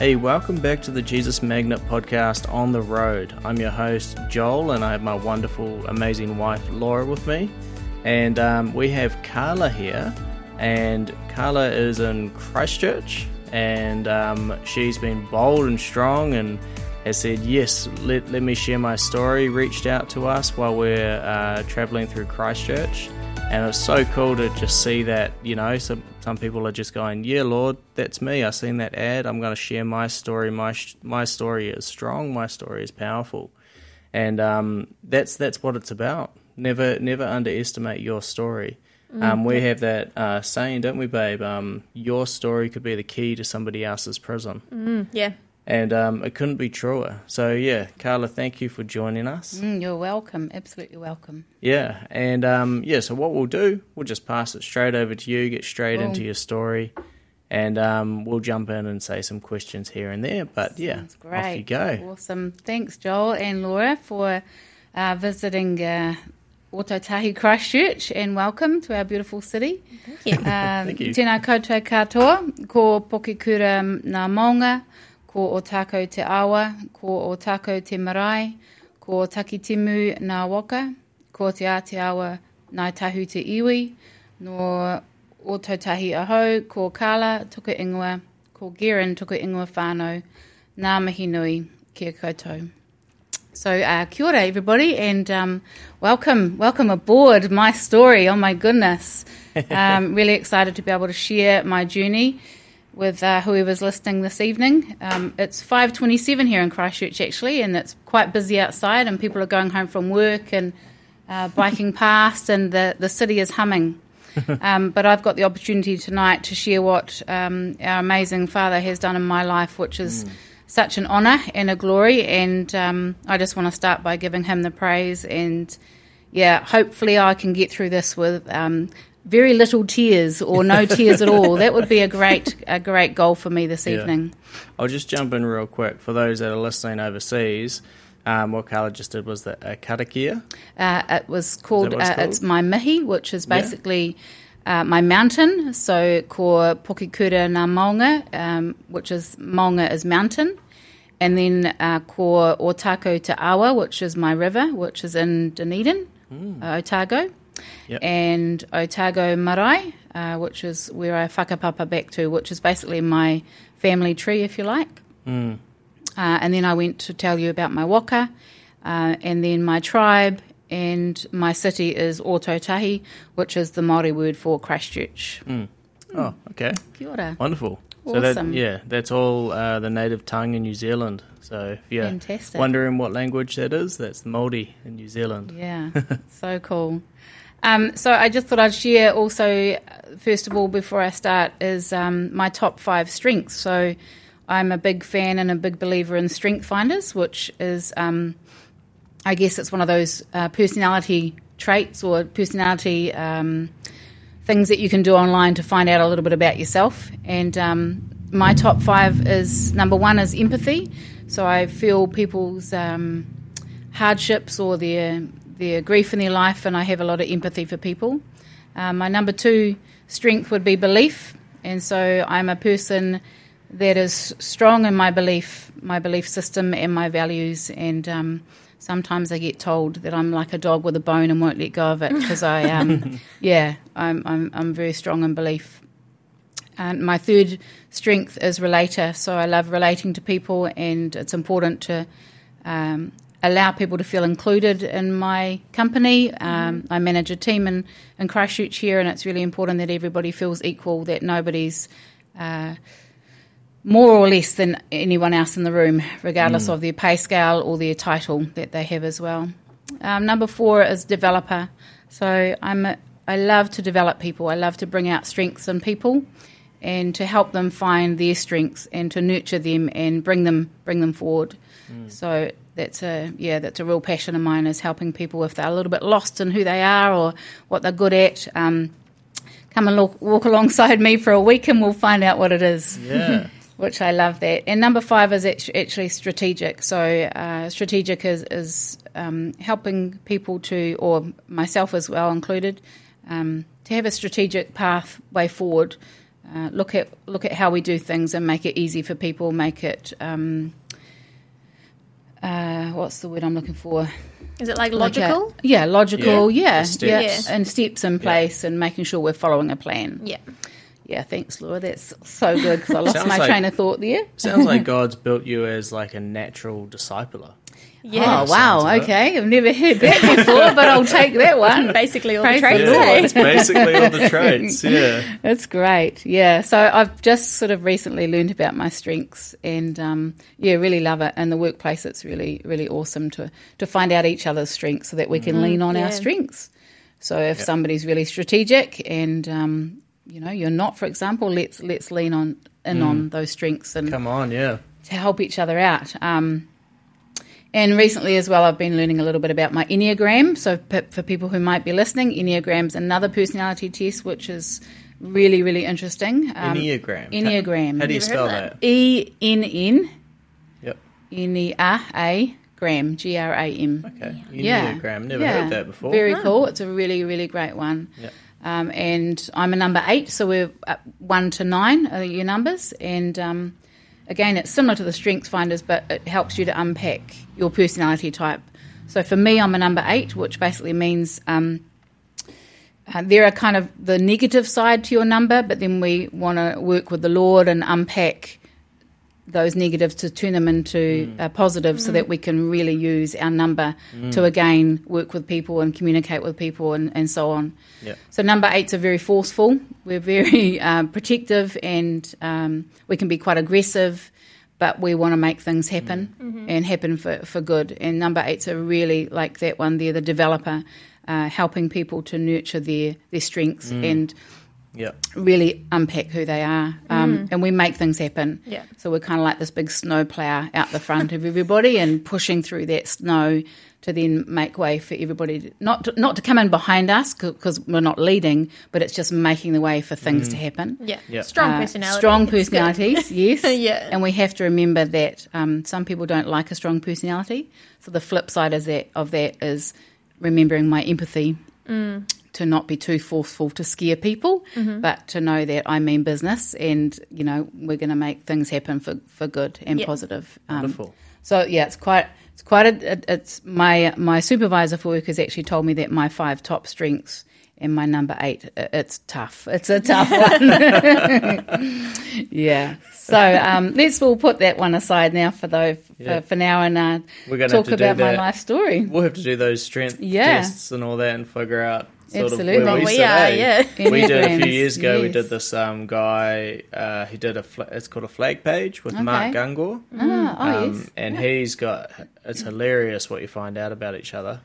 Hey, welcome back to the Jesus Magnet podcast on the road. I'm your host, Joel, and I have my wonderful, amazing wife, Laura, with me. And um, we have Karla here, and Karla is in Christchurch, and um, she's been bold and strong and has said, Yes, let, let me share my story. Reached out to us while we're uh, traveling through Christchurch and it's so cool to just see that, you know, some, some people are just going, yeah, Lord, that's me. I've seen that ad. I'm going to share my story. My, my story is strong. My story is powerful. And um, that's, that's what it's about. Never, never underestimate your story. Mm-hmm. Um, we have that uh, saying, don't we, babe? Um, your story could be the key to somebody else's prison. Mm, yeah and um, it couldn't be truer. So yeah, Karla, thank you for joining us. Mm, you're welcome, absolutely welcome. Yeah, and um, yeah, so what we'll do, we'll just pass it straight over to you, get straight into your story, and um, we'll jump in and say some questions here and there. But yeah, great. off you go. Awesome, thanks Joel and Laura for uh, visiting. Uh, Ōtautahi Christchurch and welcome to our beautiful city. Thank you. Um, Thank you. Tēnā koutou katoa, ko Pokekura ngā maunga, ko o tākou te awa, ko o tākou te marae, ko o takitimu nā waka, ko te Aotearoa Ngāi Tahu te iwi, no Ōtautahi ahau, ko Kala tuku ingoa, ko Guerin tuku ingoa whānau, nā mihi nui, kia koutou. So, uh, kia ora, everybody, and um, welcome, welcome aboard my story. Oh my goodness, um, really excited to be able to share my journey with uh, whoever's listening this evening. Um, it's 5:27 here in Christchurch actually, and it's quite busy outside, and people are going home from work and uh, biking past, and the the city is humming. um, but I've got the opportunity tonight to share what um, our amazing Father has done in my life, which is. Mm. Such an honour and a glory, and um, I just want to start by giving him the praise. And yeah, hopefully, I can get through this with um, very little tears or no tears at all. That would be a great a great goal for me this evening. I'll just jump in real quick for those that are listening overseas. Um, what Karla just did was the uh, karakia. Uh, it was called, uh, called, It's my mihi, which is basically yeah. uh, my mountain. So ko Pokekura na maunga, um, which is maunga is mountain. And then uh, ko Otago Te Awa, which is my river, which is in Dunedin, mm. Otago yep. and Otago Marae, uh, which is where I whakapapa back to, which is basically my family tree, if you like. Mm. Uh, and then I went to tell you about my waka, uh, and then my tribe, and my city is Ōtautahi, which is the Māori word for Christchurch. Mm. Oh, okay. Kia ora. Wonderful. Awesome. So that, yeah, that's all uh, the native tongue in New Zealand. So if you're Fantastic. wondering what language that is, that's the Māori in New Zealand. Yeah, so cool. Um, so I just thought I'd share also, first of all, before I start, is um, my top five strengths. So I'm a big fan and a big believer in Strength Finders, which is, um, I guess, it's one of those uh, personality traits or personality um, things that you can do online to find out a little bit about yourself. And um, my top five is number one is empathy. So I feel people's um, hardships or their their grief in their life, and I have a lot of empathy for people. Um, my number two strength would be belief, and so I'm a person that is strong in my belief, my belief system, and my values. And um, sometimes I get told that I'm like a dog with a bone and won't let go of it because I, um, yeah, I'm, I'm I'm very strong in belief. And my third strength is relator, so I love relating to people, and it's important to um, allow people to feel included in my company. Um, I manage a team in, in Christchurch here, and it's really important that everybody feels equal, that nobody's uh, more or less than anyone else in the room, regardless mm. of their pay scale or their title that they have as well. Um, number four is developer. So I'm a, I love to develop people. I love to bring out strengths in people and to help them find their strengths and to nurture them and bring them bring them forward. Mm. So that's a yeah that's a real passion of mine is helping people if they're a little bit lost in who they are or what they're good at. Um, come and look, walk alongside me for a week and we'll find out what it is. Yeah. Which I love that. And number five is actually strategic. So uh, strategic is, is um, helping people to, or myself as well included, um, to have a strategic pathway forward uh, look at look at how we do things and make it easy for people. Make it um, uh, what's the word I'm looking for? Is it like Like a- logical? yeah, logical. Yeah, Yeah, the yeah, steps. and steps in place and making sure we're following a plan. yeah. Yeah, thanks, Laura. That's so good because I lost my like- train of thought there. Sounds like God's built you as like a natural discipler. Yeah. Oh wow! Okay, I've never heard that before, but I'll take that one. Basically all Praise the traits. the Lord. eh? it's basically all the traits. Yeah. That's great. Yeah. So I've just sort of recently learned about my strengths and um, yeah, really love it. And the workplace, it's really, really awesome to, to find out each other's strengths so that we can lean on yeah. our strengths. So if somebody's really strategic and, um, you know, you're not, for example, let's, let's lean on in on those strengths and Come on, yeah. to help each other out. Um, and recently as well, I've been learning a little bit about my Enneagram. So p- for people who might be listening, Enneagram's another personality test, which is really, really interesting. Um, Enneagram. Enneagram. How do you spell that? E N N Yep. N E R A gram G R A M. Okay. Yeah, Enneagram. Never Yeah. heard that before. Very cool. It's a really, really great one. Yep. Um, and I'm a number eight, so we're at one to nine are your numbers. And um, again, it's similar to the Strengths Finders, but it helps you to unpack your personality type. So for me, I'm a number eight, which basically means um, uh, there are kind of the negative side to your number, but then we want to work with the Lord and unpack those negatives to turn them into uh, positive so that we can really use our number to again work with people and communicate with people and, and so on. Yeah. So number eights are very forceful. We're very um, protective and um, we can be quite aggressive, but we want to make things happen and happen for, for good. And number eights are really like that one. They're the developer, uh, helping people to nurture their their strengths and Yep. really unpack who they are. Um, And we make things happen. Yeah. So we're kind of like this big snow plough out the front of everybody and pushing through that snow to then make way for everybody, to, not to, not to come in behind us because we're not leading, but it's just making the way for things to happen. Yeah. Yeah. Strong Uh, personality. Strong It's personalities, yes. Yeah. And we have to remember that um, some people don't like a strong personality. So the flip side is that of that is remembering my empathy to not be too forceful to scare people, but to know that I mean business and, you know, we're going to make things happen for, for good and Yeah. positive. Um, Wonderful. so yeah, it's quite it's quite a it's my my supervisor for work has actually told me that my five top strengths and my number eight it's tough. It's a tough one. yeah. So um, let's all put that one aside now for though for, Yeah. for now and uh, We're gonna talk have to do about my life story. We'll have to do those strength Yeah. tests and all that and figure out sort Absolutely. of where Well, we, we sit, are, eh? yeah. We did a few years ago. We did this um, guy. Uh, he did a. Fla- it's called a flag page with Mark Gungor. Ah, oh Um, yes. and he's got. It's hilarious what you find out about each other.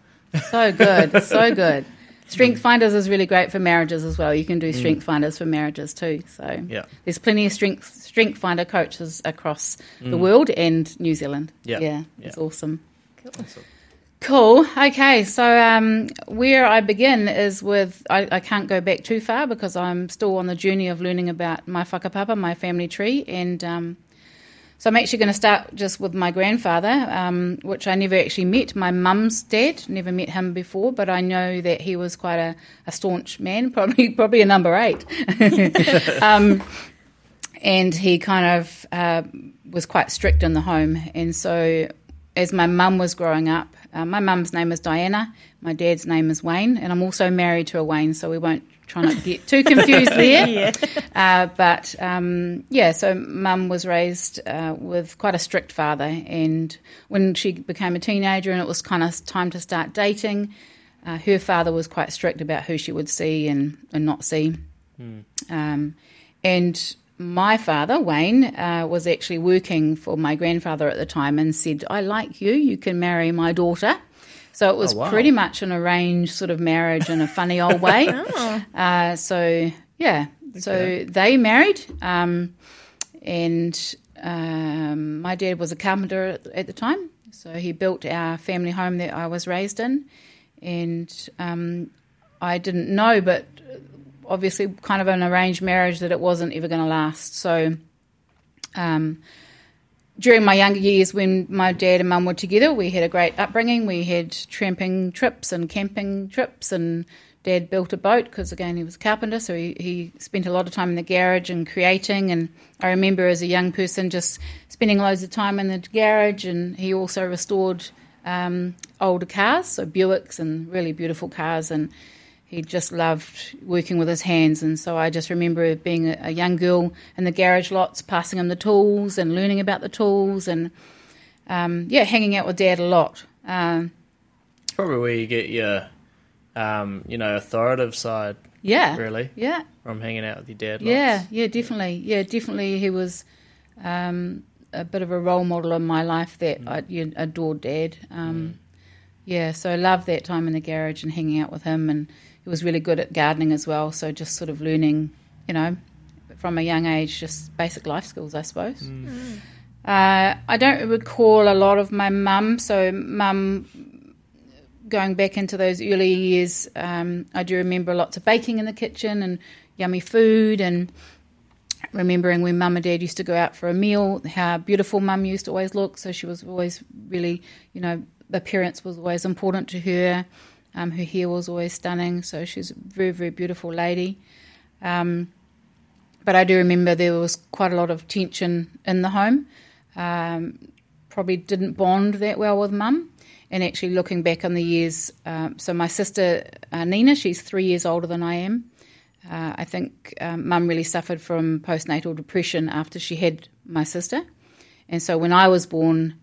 So good, so good. Strength Finders is really great for marriages as well. You can do Strength Finders for marriages too. So Yeah. there's plenty of Strength Strength Finder coaches across the world and New Zealand. Yeah. yeah, Yeah. it's awesome. Awesome. Cool. Okay, so um, where I begin is with I, I can't go back too far because I'm still on the journey of learning about my whakapapa, my family tree, and um, so I'm actually going to start just with my grandfather, um, which I never actually met. My mum's dad, never met him before, but I know that he was quite a, a staunch man, probably probably a number eight. um, and he kind of uh, was quite strict in the home. And so, as my mum was growing up, uh, my mum's name is Diana, my dad's name is Wayne, and I'm also married to a Wayne, so we won't try not to get too confused there. Yeah. Uh, but um, yeah, so mum was raised uh, with quite a strict father, and when she became a teenager and it was kind of time to start dating, uh, her father was quite strict about who she would see and, and not see. Um, and my father, Wayne, uh, was actually working for my grandfather at the time and said, I like you, you can marry my daughter. So it was Oh, wow. pretty much an arranged sort of marriage in a funny old way. uh, so, yeah, so they married. Um, and um, my dad was a carpenter at, at the time. So he built our family home that I was raised in. And um, I didn't know, but obviously, kind of an arranged marriage that it wasn't ever going to last. So, um, during my younger years, when my dad and mum were together, we had a great upbringing. We had tramping trips and camping trips and Dad built a boat because again he was a carpenter, so he, he spent a lot of time in the garage and creating. And I remember as a young person just spending loads of time in the garage, and he also restored um, older cars, so Buicks and really beautiful cars, and he just loved working with his hands. And so I just remember being a, young girl in the garage lots, passing him the tools and learning about the tools, and um, yeah, hanging out with Dad a lot. Um, Probably where you get your, um, you know, authoritative side. yeah, Really, yeah. from hanging out with your dad. Yeah, lots. yeah, definitely. Yeah, definitely. He was um, a bit of a role model in my life that I you adored Dad. Um, Yeah, so I loved that time in the garage and hanging out with him. And he was really good at gardening as well. So just sort of learning, you know, from a young age, just basic life skills, I suppose. Uh, I don't recall a lot of my mum. So mum going back into those early years, um, I do remember lots of baking in the kitchen and yummy food, and remembering when mum and dad used to go out for a meal, how beautiful mum used to always look. So she was always really, you know, appearance was always important to her. Um, her hair was always stunning, so she's a very, very beautiful lady. Um, but I do remember there was quite a lot of tension in the home. Um, probably didn't bond that well with mum. And actually, looking back on the years, um, so my sister uh, Nina, she's three years older than I am. Uh, I think um, mum really suffered from postnatal depression after she had my sister. And so when I was born,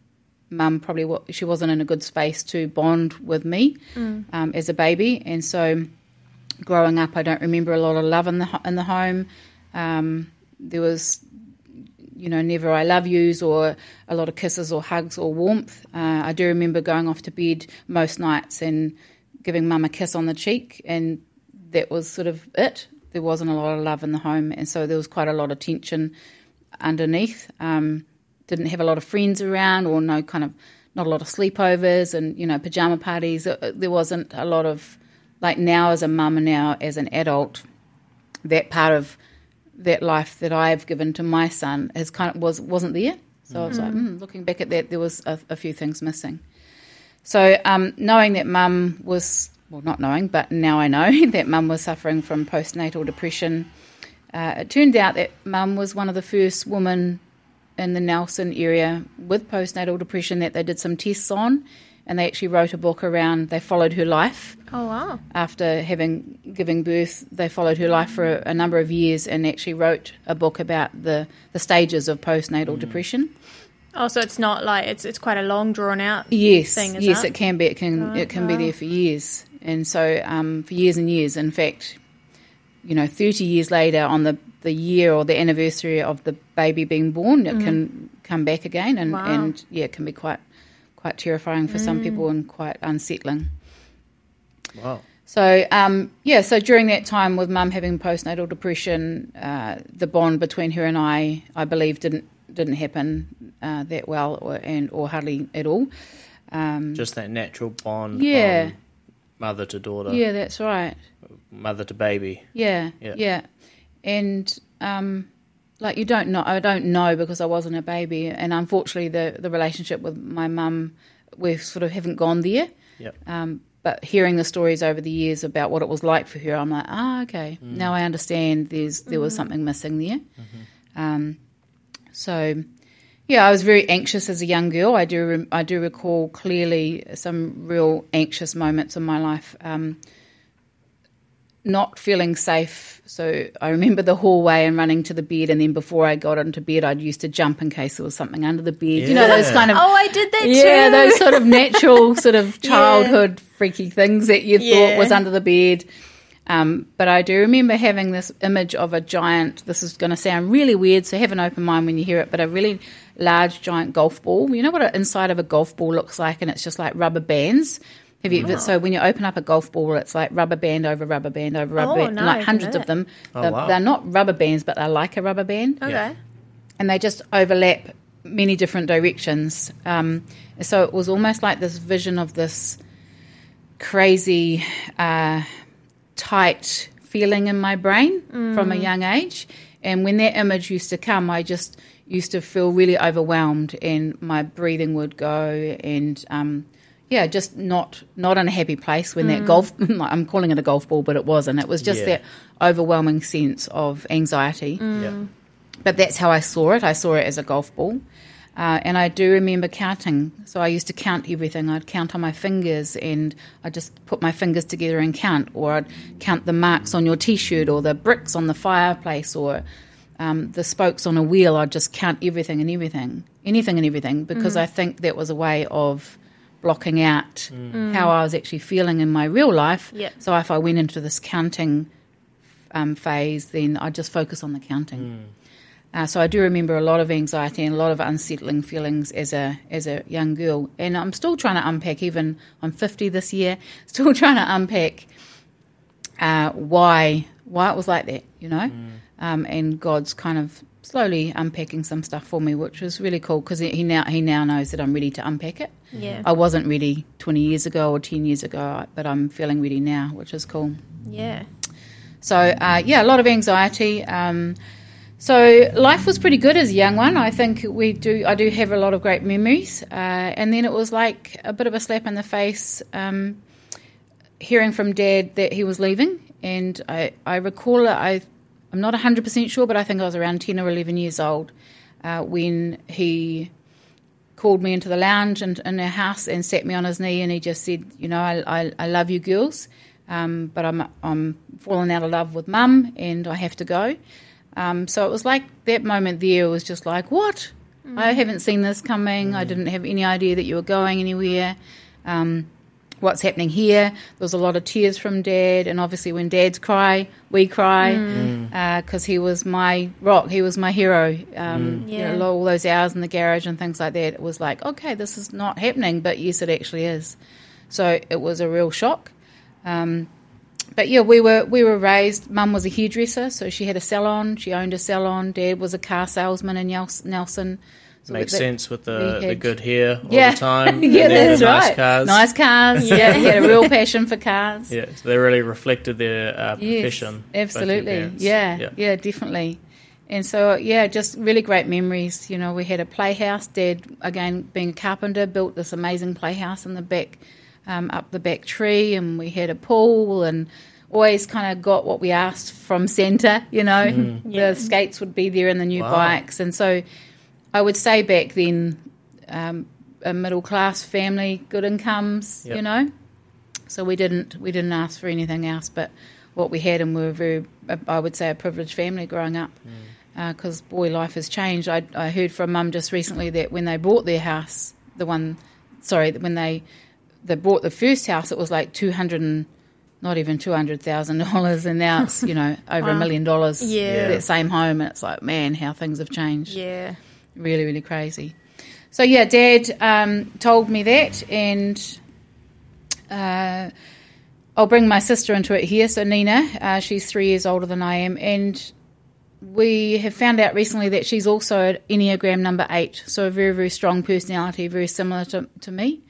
mum probably she wasn't in a good space to bond with me um, as a baby. And so growing up, I don't remember a lot of love in the in the home. Um, there was, you know, never I love yous or a lot of kisses or hugs or warmth. Uh, I do remember going off to bed most nights and giving mum a kiss on the cheek, and that was sort of it. There wasn't a lot of love in the home, and so there was quite a lot of tension underneath. Um, didn't have a lot of friends around, or no kind of not a lot of sleepovers and you know pajama parties. Uh, There wasn't a lot of like now as a mum and now as an adult, that part of that life that I've given to my son has kind of was wasn't there. So I was like, mm, looking back at that, there was a, a few things missing. So um, knowing that mum was well, not knowing, but now I know that mum was suffering from postnatal depression. Uh, it turned out that mum was one of the first women in the Nelson area with postnatal depression that they did some tests on, and they actually wrote a book around. They followed her life Oh wow. after having giving birth. They followed her life for a, a number of years and actually wrote a book about the the stages of postnatal depression. Oh, so it's not like it's it's quite a long drawn out. Yes, thing, is yes, that? it can be. It can Right, it can be there for years, and so um, for years and years. In fact, you know, thirty years later, on the the year or the anniversary of the baby being born, it can come back again, and Wow. and yeah, it can be quite quite terrifying for some people and quite unsettling. Wow. So um, yeah, so during that time with mum having postnatal depression, uh, the bond between her and I, I believe, didn't didn't happen uh, that well, or, and or hardly at all. Um, Just that natural bond. Yeah. from mother to daughter. yeah, that's right. Mother to baby. Yeah, Yeah. yeah, and um, like you don't know, I don't know because I wasn't a baby, and unfortunately, the the relationship with my mum, we sort of haven't gone there. Yep. Um, but hearing the stories over the years about what it was like for her, I'm like, ah, okay, now I understand. There's there was something missing there. Um, so, yeah, I was very anxious as a young girl. I do re- I do recall clearly some real anxious moments in my life. Um, not feeling safe. So I remember the hallway and running to the bed, and then before I got into bed, I'd used to jump in case there was something under the bed. You know those kind of Oh, I did that yeah, too. those sort of natural sort of childhood freaky things that you Yeah. thought was under the bed. Um, but I do remember having this image of a giant. This is going to sound really weird, so have an open mind when you hear it. But a really large, giant golf ball. You know what an inside of a golf ball looks like, and it's just like rubber bands. Have you? So when you open up a golf ball, it's like rubber band over rubber band over rubber Oh, band, no, like hundreds of them. Oh, they're, wow. they're not rubber bands, but they're like a rubber band Okay. And they just overlap many different directions. Um, so it was almost like this vision of this crazy, uh, tight feeling in my brain from a young age. And when that image used to come, I just used to feel really overwhelmed, and my breathing would go, and um, yeah, just not not in a happy place when that golf. I'm calling it a golf ball, but it wasn't. It was just Yeah. that overwhelming sense of anxiety. Yeah. But that's how I saw it. I saw it as a golf ball. Uh, and I do remember counting. So I used to count everything. I'd count on my fingers and I'd just put my fingers together and count. Or I'd count the marks on your t shirt or the bricks on the fireplace or um, the spokes on a wheel. I'd just count everything and everything, anything and everything, because I think that was a way of blocking out how I was actually feeling in my real life. Yeah. So if I went into this counting um, phase, then I'd just focus on the counting. Uh, so I do remember a lot of anxiety and a lot of unsettling feelings as a as a young girl, and I'm still trying to unpack. Even I'm 50 this year, still trying to unpack uh, why why it was like that, you know. Um, and God's kind of slowly unpacking some stuff for me, which was really cool because he now he now knows that I'm ready to unpack it. Yeah. I wasn't ready 20 years ago or 10 years ago, but I'm feeling ready now, which is cool. Yeah. So uh, yeah, a lot of anxiety. Um, so life was pretty good as a young one. I think we do. I do have a lot of great memories. Uh, and then it was like a bit of a slap in the face, um, hearing from Dad that he was leaving. And I, I recall. I, I'm not 100 percent sure, but I think I was around 10 or 11 years old uh, when he called me into the lounge and in our house and sat me on his knee and he just said, you know, I, I, I love you girls, um, but I'm I'm falling out of love with mum and I have to go. Um, so it was like that moment there was just like, what? I haven't seen this coming. I didn't have any idea that you were going anywhere. Um, what's happening here? There was a lot of tears from dad, and obviously when dads cry, we cry because he was my rock. He was my hero. Um, you Yeah. know, all those hours in the garage and things like that. It was like, okay, this is not happening, but yes, it actually is. So it was a real shock. Um, but yeah, we were we were raised. Mum was a hairdresser, so she had a salon. She owned a salon. Dad was a car salesman in Nelson. So Makes that- sense with the, we the good hair all yeah. the time. yeah, that's the right. Nice cars. Nice cars. Yeah, he had a real passion for cars. Yeah, so they really reflected their uh, Yes, profession. both absolutely. parents. Yeah, yeah, definitely. And so, yeah, just really great memories. You know, we had a playhouse. Dad, again, being a carpenter, built this amazing playhouse in the back, um, up the back tree, and we had a pool and always kind of got what we asked from centre. You know, the skates would be there and the new Wow. bikes, and so I would say back then, um, a middle class family, good incomes. Yep. You know, so we didn't we didn't ask for anything else but what we had, and we were very, I would say, a privileged family growing up. Because boy, life has changed. I, I heard from mum just recently that when they bought their house, the one, sorry, when they they bought the first house, it was like two hundred and not even two hundred thousand dollars, and now it's you know over a Wow. million dollars. Yeah. that same home, and it's like man, how things have changed Yeah. Really, really crazy. So yeah, Dad um, told me that, and uh, I'll bring my sister into it here. So Nina, uh, she's three years older than I am, and we have found out recently that she's also Enneagram number eight, so a very, very strong personality, very similar to, to me.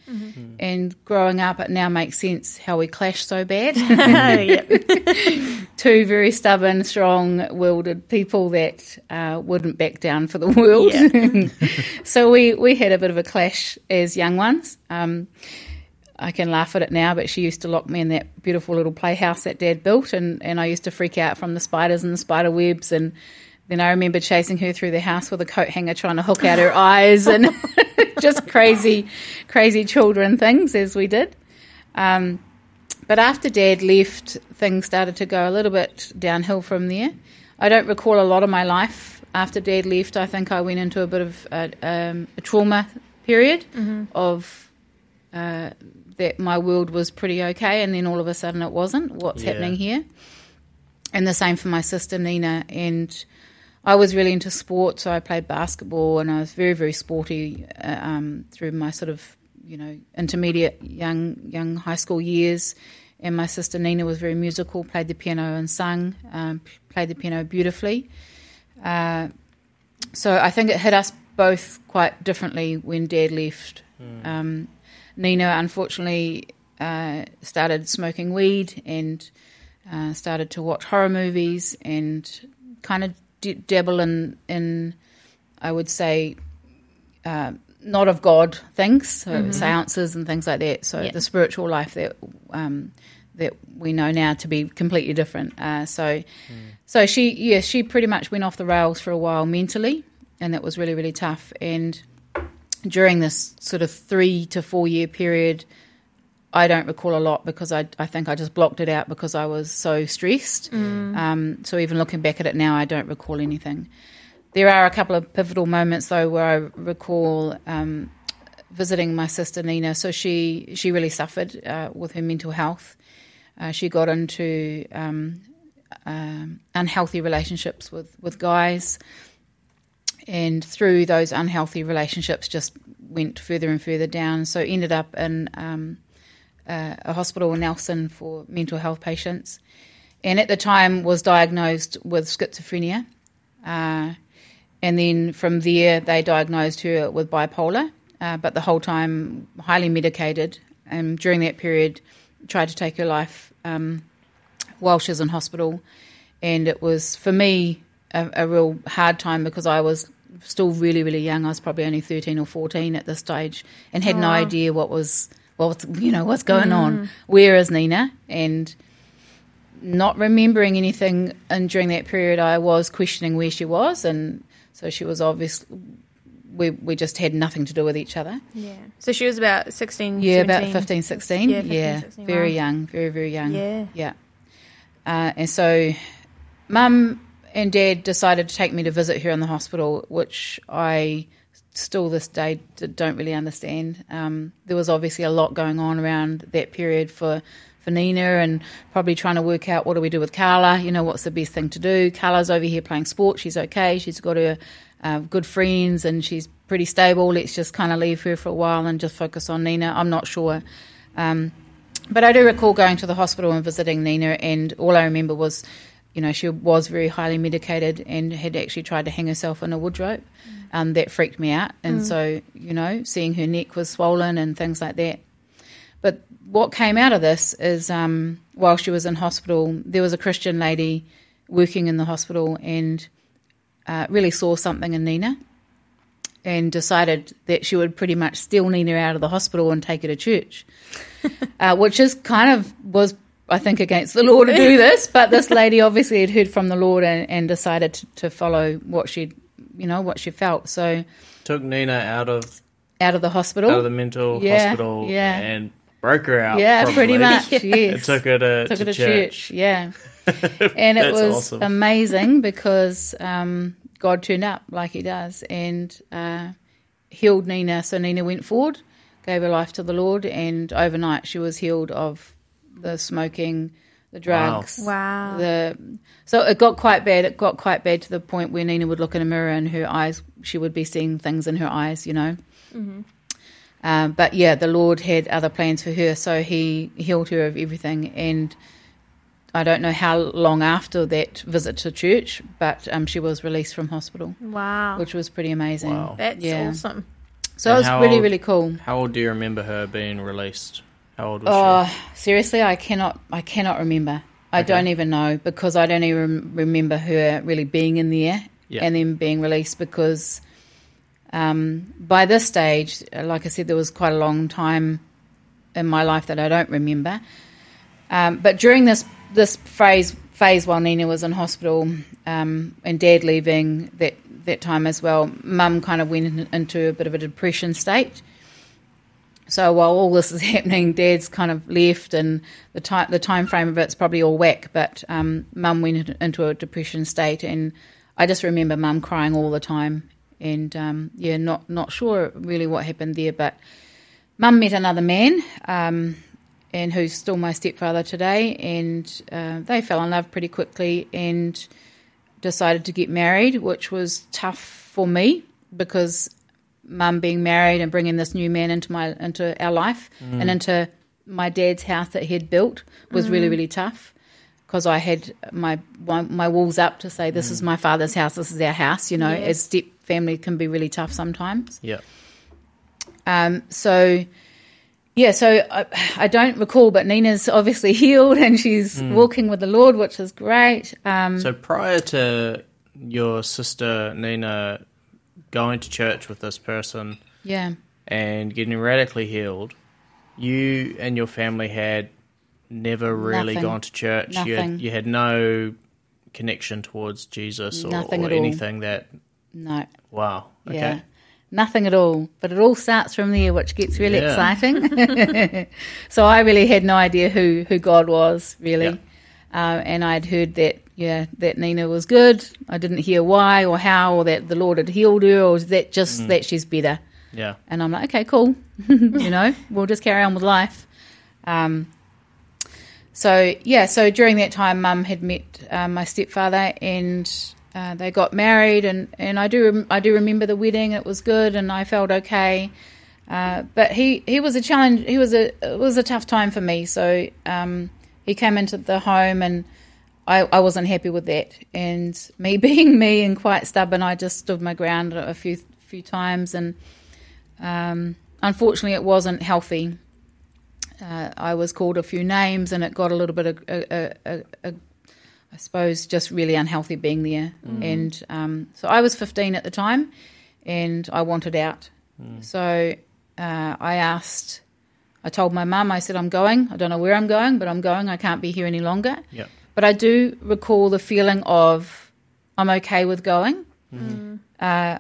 And growing up, it now makes sense how we clash so bad. Two very stubborn, strong-willed people that uh, wouldn't back down for the world. so we we had a bit of a clash as young ones. Um, I can laugh at it now, but she used to lock me in that beautiful little playhouse that Dad built, and, and I used to freak out from the spiders and the spider webs. And then I remember chasing her through the house with a coat hanger, trying to hook out her eyes, and just crazy, crazy children things as we did. Um, but after Dad left, things started to go a little bit downhill from there. I don't recall a lot of my life after Dad left. I think I went into a bit of a, um, a trauma period of uh, that my world was pretty okay, and then all of a sudden it wasn't. What's Yeah. happening here? And the same for my sister Nina. And I was really into sport, so I played basketball, and I was very, very sporty uh, um, through my sort of you know intermediate young young high school years. And my sister Nina was very musical, played the piano and sung, um, played the piano beautifully. Uh, so I think it hit us both quite differently when Dad left. Um, Nina, unfortunately, uh, started smoking weed and uh, started to watch horror movies and kind of d- dabble in, in, I would say, uh, not of God things, so seances and things like that. So Yeah. the spiritual life that um, that we know now to be completely different. Uh, so so she yeah she pretty much went off the rails for a while mentally, and that was really really tough. And during this sort of three to four year period. I don't recall a lot because I, I think I just blocked it out because I was so stressed. Um, so even looking back at it now, I don't recall anything. There are a couple of pivotal moments though where I recall um, visiting my sister Nina. So she she really suffered uh, with her mental health. Uh, she got into um, um, unhealthy relationships with with guys, and through those unhealthy relationships, just went further and further down. So ended up in um, uh, a hospital in Nelson for mental health patients, and at the time was diagnosed with schizophrenia. Uh, and then from there, they diagnosed her with bipolar, uh, but the whole time highly medicated. And during that period, tried to take her life um, while she was in hospital. And it was, for me, a, a real hard time because I was still really, really young. I was probably only 13 or 14 at this stage and had no idea what was, what was, you know, what's going on. Where is Nina? And not remembering anything and during that period I was questioning where she was and so she was obviously we we just had nothing to do with each other. Yeah. So she was about 16, Yeah, about 17. 15, 16. Yeah, Yeah, 16, very wow. young, very, very young. Yeah. Yeah. Uh, and so mum and dad decided to take me to visit her in the hospital, which I still this day don't really understand. Um, there was obviously a lot going on around that period for, for Nina and probably trying to work out what do we do with Karla, you know, what's the best thing to do. Karla's over here playing sport. She's okay. She's got her uh, good friends and she's pretty stable. Let's just kind of leave her for a while and just focus on Nina. I'm not sure. Um, but I do recall going to the hospital and visiting Nina, and all I remember was, you know, she was very highly medicated and had actually tried to hang herself in a wood rope. Um, that freaked me out. And so, you know, seeing her neck was swollen and things like that. But what came out of this is um, while she was in hospital, there was a Christian lady working in the hospital and uh, really saw something in Nina and decided that she would pretty much steal Nina out of the hospital and take her to church, uh, which is kind of was I think against the law to do this. But this lady obviously had heard from the Lord and, and decided to, to follow what she, you know, what she felt. So Took Nina out of out of the hospital, out of the mental Yeah, hospital yeah. and broke her out. yeah, probably. pretty much, yes. took her to, took to her to church. church. Yeah, and it was awesome. amazing because um, God turned up like He does and uh, healed Nina. So Nina went forward, gave her life to the Lord, and overnight she was healed of the smoking, the drugs. Wow. The so it got quite bad. It got quite bad to the point where Nina would look in a mirror and her eyes, she would be seeing things in her eyes, you know. Um, but yeah, the Lord had other plans for her, so He healed her of everything. And I don't know how long after that visit to church, but um, she was released from hospital, Wow. which was pretty amazing. Wow. That's yeah. awesome. So And it was really, old- really cool. How old do you remember her being released? How old was Oh, seriously, I cannot. I cannot remember. I Okay. don't even know because I don't even remember her really being in there Yeah. and then being released because um, by this stage, like I said, there was quite a long time in my life that I don't remember. Um, but during this this phase phase while Nina was in hospital um, and Dad leaving that that time as well, Mum kind of went into a bit of a depression state. So while all this is happening, Dad's kind of left, and the time the time frame of it's probably all whack. But um, Mum went into a depression state, and I just remember Mum crying all the time, and um, yeah, not not sure really what happened there. But Mum met another man, um, and who's still my stepfather today, and uh, they fell in love pretty quickly, and decided to get married, which was tough for me because mum being married and bringing this new man into my into our life and into my dad's house that he had built was really really tough because I had my my walls up to say this is my father's house, this is our house. You know, Yes. as step family can be really tough sometimes. Yeah. Um, so, yeah, so I, I don't recall, but Nina's obviously healed and she's walking with the Lord, which is great. Um, So prior to your sister Nina going to church with this person, Yeah. and getting radically healed, you and your family had never really Nothing. gone to church. You Nothing. had, you had no connection towards Jesus or, Nothing or at all. anything that. No. Wow. Okay. Yeah. Nothing at all. But it all starts from there, which gets really Yeah. exciting. so I really had no idea who, who God was, really. Yeah. Uh, and I'd heard that, yeah, that Nina was good. I didn't hear why or how, or that the Lord had healed her, or that just Mm. that she's better. Yeah. And I'm like, okay, cool. you know, we'll just carry on with life. Um, so yeah, so during that time, Mum had met uh, my stepfather, and uh, they got married, and, and I do rem- I do remember the wedding. It was good, and I felt okay. Uh, but he, he was a challenge. He was a it was a tough time for me. So um, he came into the home, and I, I wasn't happy with that. And me being me and quite stubborn, I just stood my ground a few few times, and um, unfortunately, it wasn't healthy. Uh, I was called a few names, and it got a little bit of, a, a, a, a, I suppose, just really unhealthy being there. And um, so I was 15 at the time, and I wanted out. So uh, I asked, I told my mum, I said, I'm going. I don't know where I'm going, but I'm going. I can't be here any longer. Yeah. But I do recall the feeling of I'm okay with going. Mm. Uh,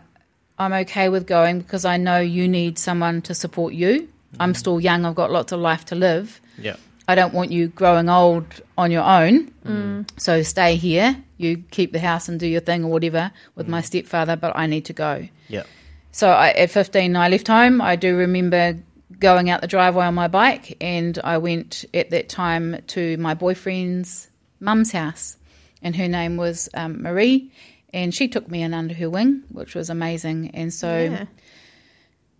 I'm okay with going because I know you need someone to support you. I'm mm-hmm. still young. I've got lots of life to live. Yeah. I don't want you growing old on your own. Mm. So stay here. You keep the house and do your thing or whatever with my mm. stepfather, but I need to go. Yeah. So I, at 15, I left home. I do remember going out the driveway on my bike, and I went at that time to my boyfriend's mum's house, and her name was um, Marie, and she took me in under her wing, which was amazing. And so, Yeah.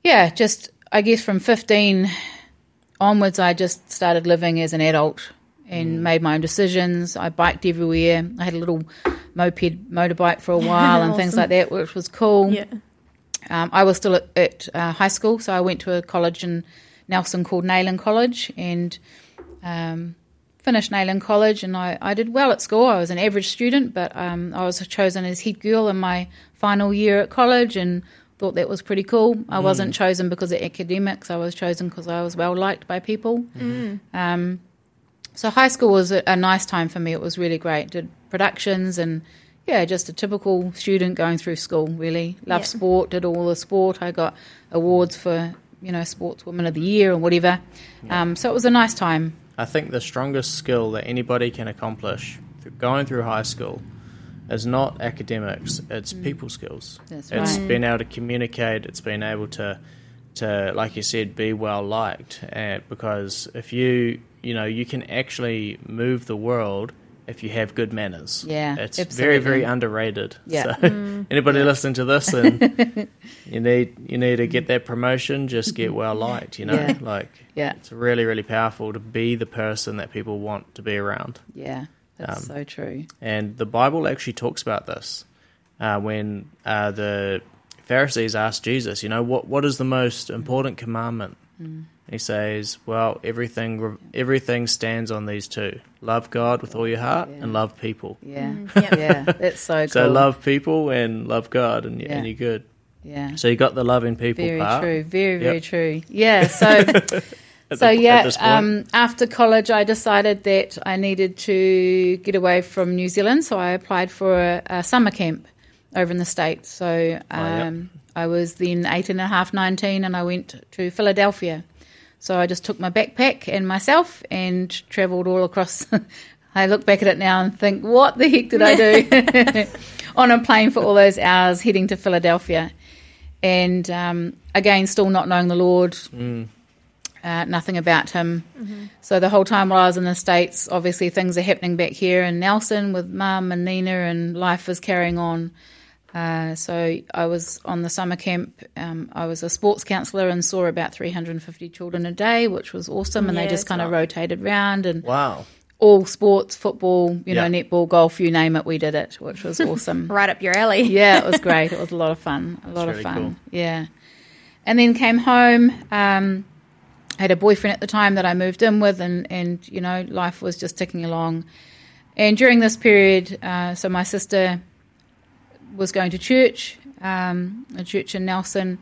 yeah, just I guess from 15 onwards, I just started living as an adult and made my own decisions. I biked everywhere. I had a little moped motorbike for a while and things like that, which was cool. Yeah. Um, I was still at, at uh, high school, so I went to a college in Nelson called Nayland College and um, finished Nayland College. And I, I did well at school. I was an average student, but um, I was chosen as head girl in my final year at college and thought that was pretty cool. I wasn't chosen because of academics, I was chosen because I was well liked by people. Um, so high school was a, a nice time for me. It was really great. Did productions and yeah, just a typical student going through school. Really loved sport. Did all the sport. I got awards for you know sportswoman of the year and whatever. Um, so it was a nice time. I think the strongest skill that anybody can accomplish through going through high school is not academics; it's people skills. Mm. That's it's being able to communicate. It's being able to, to like you said, be well liked. And because if you, you know, you can actually move the world if you have good manners. Yeah, it's absolutely. very, very underrated. Yeah. So anybody listening to this and you need you need to get that promotion, just get well liked. You know, Yeah. like Yeah, it's really, really powerful to be the person that people want to be around. yeah, that's Um, so true. And the Bible actually talks about this uh, when uh, the Pharisees asked Jesus, you know, what what is the most important commandment? Mm. He says, well, everything everything stands on these two: love God with all your heart Yeah. and love people. Yeah, yeah. yeah, that's so cool. So love people and love God, and, you Yeah. and you're good. Yeah, So you got the loving people very part. true. Very, very true. Yeah. So. So the- yeah, at this point. um, after college, I decided that I needed to get away from New Zealand, so I applied for a, a summer camp over in the states. So um, I was then eight and a half, 19, and I went to Philadelphia. So I just took my backpack and myself and travelled all across. I look back at it now and think, what the heck did I do on a plane for all those hours heading to Philadelphia? And um, again, still not knowing the Lord, uh, nothing about him. So the whole time while I was in the States, obviously things are happening back here in Nelson with mum and Nina, and life is carrying on. Uh, so I was on the summer camp. Um, I was a sports counsellor and saw about 350 children a day, which was awesome. And Yeah, they just kind of rotated round and wow. all sports, football, you know, netball, golf, you name it, we did it, which was awesome. Right up your alley. yeah, it was great. It was a lot of fun. A lot of really fun. cool. Yeah. And then came home. Um, I had a boyfriend at the time that I moved in with, and, and you know, life was just ticking along. And during this period, uh, so my sister was going to church, um, a church in Nelson.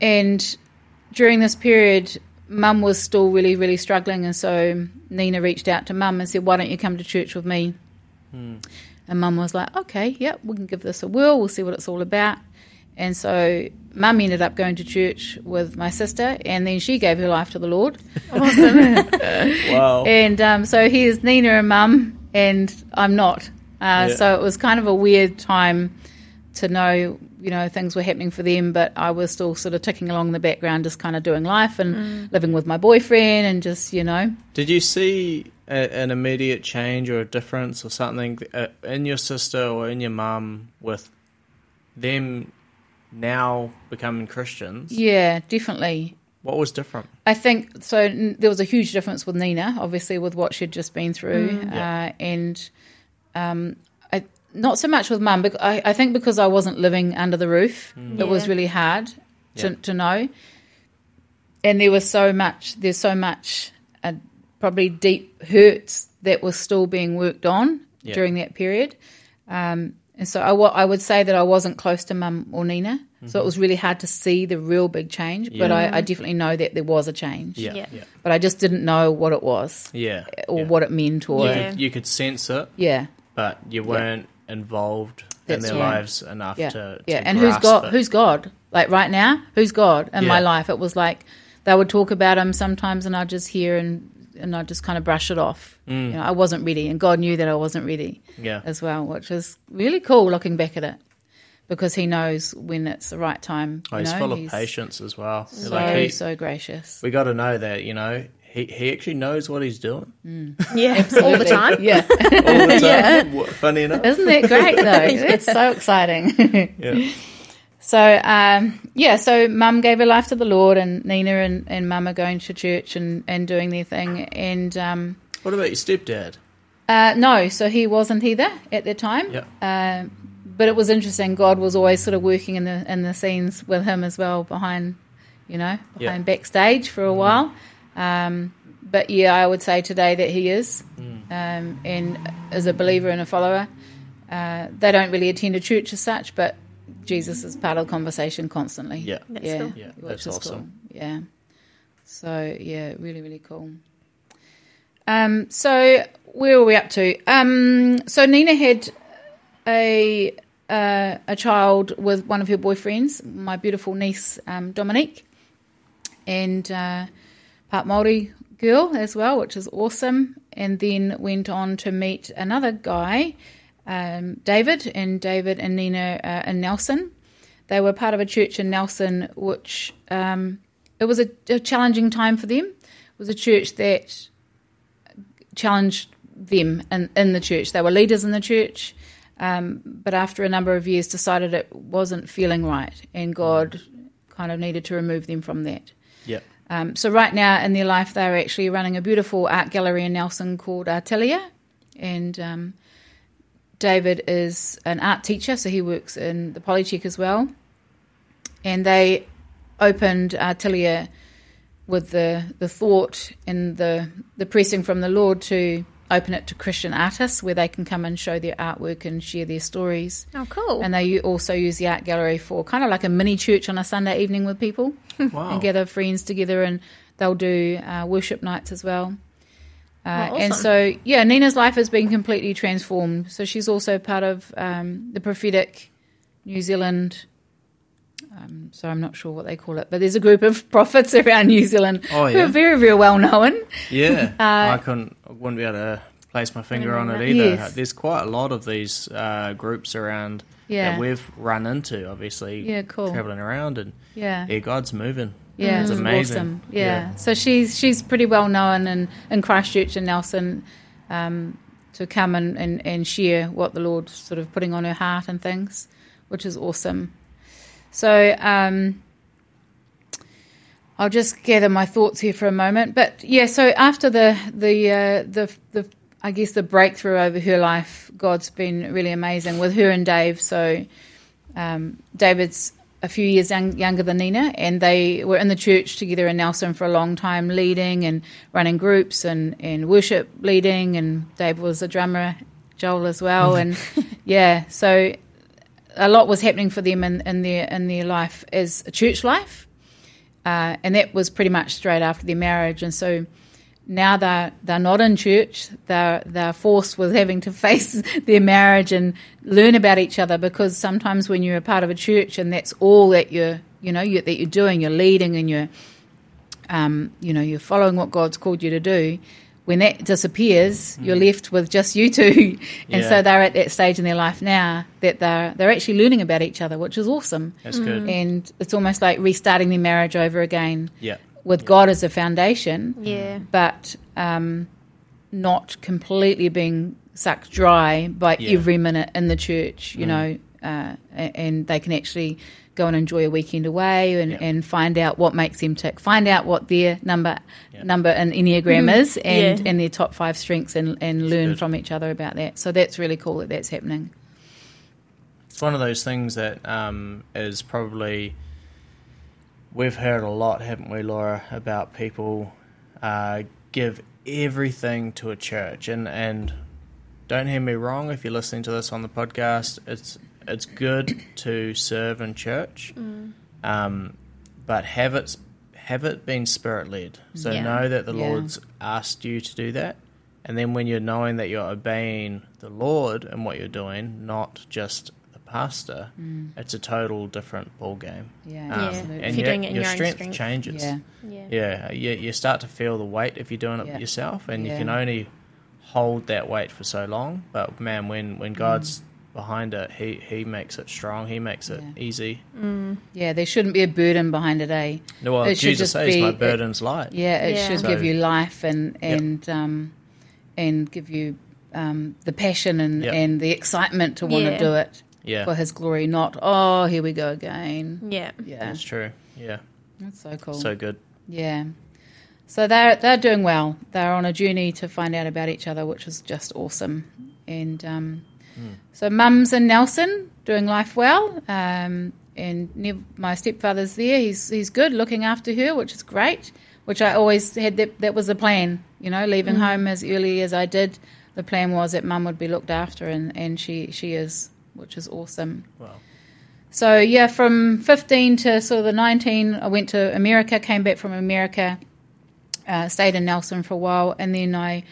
and during this period, Mum was still really, really struggling, and so Nina reached out to Mum and said, "Why don't you come to church with me?" And Mum was like, "Okay, yeah, we can give this a whirl. We'll see what it's all about." And so Mum ended up going to church with my sister, and then she gave her life to the Lord. Awesome. Wow. And um, so here's Nina and Mum, and I'm not. Uh, Yeah. So it was kind of a weird time to know, you know, things were happening for them, but I was still sort of ticking along in the background, just kind of doing life and living with my boyfriend, and just, you know, Did you see a, an immediate change or a difference or something uh, in your sister or in your mum with them now becoming Christians? yeah, definitely. What was different? I think so. n- There was a huge difference with Nina, obviously, with what she'd just been through, Yeah. uh, and um, I, not so much with Mum. But I, I think because I wasn't living under the roof, it was really hard to, Yeah. to know. And there was so much. There's so much, uh, probably deep hurts that was still being worked on Yeah. during that period. Um, and so I, would say that I wasn't close to Mum or Nina. So it was really hard to see the real big change. But Mm-hmm. Yeah. I, I definitely know that there was a change Yeah, Yeah. yeah, but I just didn't know what it was yeah. or yeah. what it meant or you, yeah, Yeah. could, you could sense it, but you weren't involved in their right. lives enough yeah, to, to yeah. And who's God? it. Who's God? Like right now, who's God in my life? It was like they would talk about him sometimes, and I'd just hear and and I'd just kind of brush it off. Mm. You know, I wasn't ready, and God knew that I wasn't ready Yeah, as well, which is really cool looking back at it because He knows when it's the right time. oh, he's know? full of patience as well. So like he, so gracious. we got to know that you know he he actually knows what he's doing Yeah, all the time. Yeah, all the time. Wha- Funny enough, isn't that great though? It's so exciting. yeah. So um, yeah, so Mum gave her life to the Lord, and Nina and, and Mum are going to church and, and doing their thing. And um, What about your stepdad? uh, no, so he wasn't either at the time. Yeah. Um, but it was interesting. God was always sort of working in the in the scenes with him as well, behind you know, Yeah. behind backstage for a while. Um, but yeah, I would say today that he is, um, and is a believer and a follower. Uh, they don't really attend a church as such, but Jesus is part of the conversation constantly. Yeah. That's yeah, cool. Yeah, that's awesome. Cool. Yeah. So yeah, really, really cool. Um, so where were we up to? Um, so Nina had a uh, a child with one of her boyfriends, my beautiful niece um, Dominique, and uh, part Maori girl as well, which is awesome. And then went on to meet another guy, um, David, and David and Nina uh, in Nelson. They were part of a church in Nelson, which um, it was a, a challenging time for them. It was a church that challenged them in, in the church. They were leaders in the church, um, but after a number of years, decided it wasn't feeling right, and God kind of needed to remove them from that. Yeah, Um, so right now in their life, they're actually running a beautiful art gallery in Nelson called Artilia, and um, David is an art teacher, so he works in the Polytech as well. And they opened Artilia with the, the thought and the the pressing from the Lord to open it to Christian artists where they can come and show their artwork and share their stories. Oh, cool. And they also use the art gallery for kind of like a mini church on a Sunday evening with people wow. and gather friends together, and they'll do uh, worship nights as well. Uh, Oh, And so, yeah, Nina's life has been completely transformed. So she's also part of um, the prophetic New Zealand. Um, so I'm not sure what they call it, but there's a group of prophets around New Zealand Oh, who are very, very well known. Yeah, Uh, I couldn't, wouldn't be able to place my finger on it either. Yes. There's quite a lot of these uh, groups around Yeah. that we've run into. Obviously, Yeah, cool. traveling around, and Yeah. yeah, God's moving. Yeah, it's it's amazing. awesome. Yeah. so she's she's pretty well known in, in Christchurch and Nelson um, to come and, and, and share what the Lord's sort of putting on her heart and things, which is awesome. So um, I'll just gather my thoughts here for a moment. But yeah, so after the the uh, the the I guess the breakthrough over her life, God's been really amazing with her and Dave. So um, David's a few years young, younger than Nina, and they were in the church together in Nelson for a long time, leading and running groups and, and worship leading. And Dave was a drummer, Joel as well, and yeah, so a lot was happening for them in, in their in their life as a church life. Uh, and that was pretty much straight after their marriage. And so now they're they're not in church. They're they're forced with having to face their marriage and learn about each other because sometimes when you're a part of a church and that's all that you're you know you, that you're doing, you're leading and you're um, you know you're following what God's called you to do. When that disappears, you're left with just you two, and Yeah. so they're at that stage in their life now that they're they're actually learning about each other, which is awesome. That's good. And it's almost like restarting their marriage over again Yeah. with God as a foundation Yeah. but um, not completely being sucked dry by Yeah. every minute in the church, you know, uh, and they can actually go and enjoy a weekend away and, Yeah. and find out what makes them tick, find out what their number Yeah. number in Enneagram is and, Yeah. and their top five strengths and, and learn good. from each other about that. So that's really cool that that's happening. It's one of those things that um, is probably we've heard a lot, haven't we, Laura, about people uh, give everything to a church, and and don't hear me wrong if you're listening to this on the podcast. It's it's good to serve in church, mm. um, but have it have it been spirit led. So Yeah. know that the Yeah. Lord's asked you to do that. And then when you're knowing that you're obeying the Lord and what you're doing, not just the pastor, mm. it's a total different ball game. Yeah, Yeah. absolutely. If And you're your, doing it in your your strength, strength. changes. yeah. Yeah. Yeah, you, you start to feel the weight if you're doing it Yeah. yourself, and Yeah. you can only hold that weight for so long. But man, when when God's mm. Behind it, he he makes it strong. He makes it Mm. Yeah. easy. Yeah, there shouldn't be a burden behind it, eh? No, well, It should Jesus just says, be- "My it- burden's light." Yeah, it Yeah. should So- give you life and Yep. and um, and give you um, the passion and, Yep. and the excitement to want Yeah. to do it Yeah, for His glory. Not oh, here we go again. Yeah. Yeah, that's true. Yeah, that's so cool. so good. yeah, so they're they're doing well. They're on a journey to find out about each other, which is just awesome. And um, so, mums in Nelson doing life well. Um, and Nev, my stepfather's there. He's he's good, looking after her, which is great. Which I always had. That that was the plan. You know, leaving home as early as I did. The plan was that mum would be looked after, and, and she she is, which is awesome. Wow. So yeah, from 15 to sort of the 19, I went to America, came back from America, uh, stayed in Nelson for a while, and then I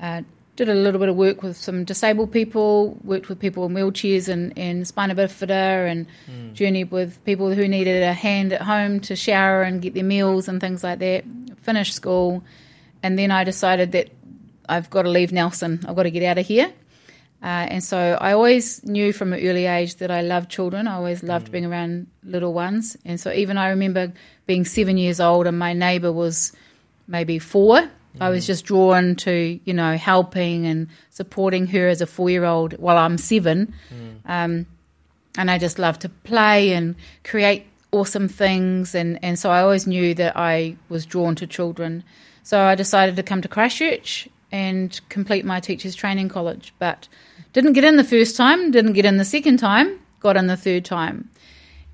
uh, did a little bit of work with some disabled people, worked with people in wheelchairs and, and spina bifida, and journeyed with people who needed a hand at home to shower and get their meals and things like that. Finished school, and then I decided that I've got to leave Nelson. I've got to get out of here. Uh, and so I always knew from an early age that I loved children. I always loved being around little ones. And so even I remember being seven years old and my neighbour was maybe four. I was just drawn to, you know, helping and supporting her as a four year old while I'm seven. Um, and I just love to play and create awesome things. And, and so I always knew that I was drawn to children. So I decided to come to Christchurch and complete my teacher's training college, but didn't get in the first time, didn't get in the second time, got in the third time.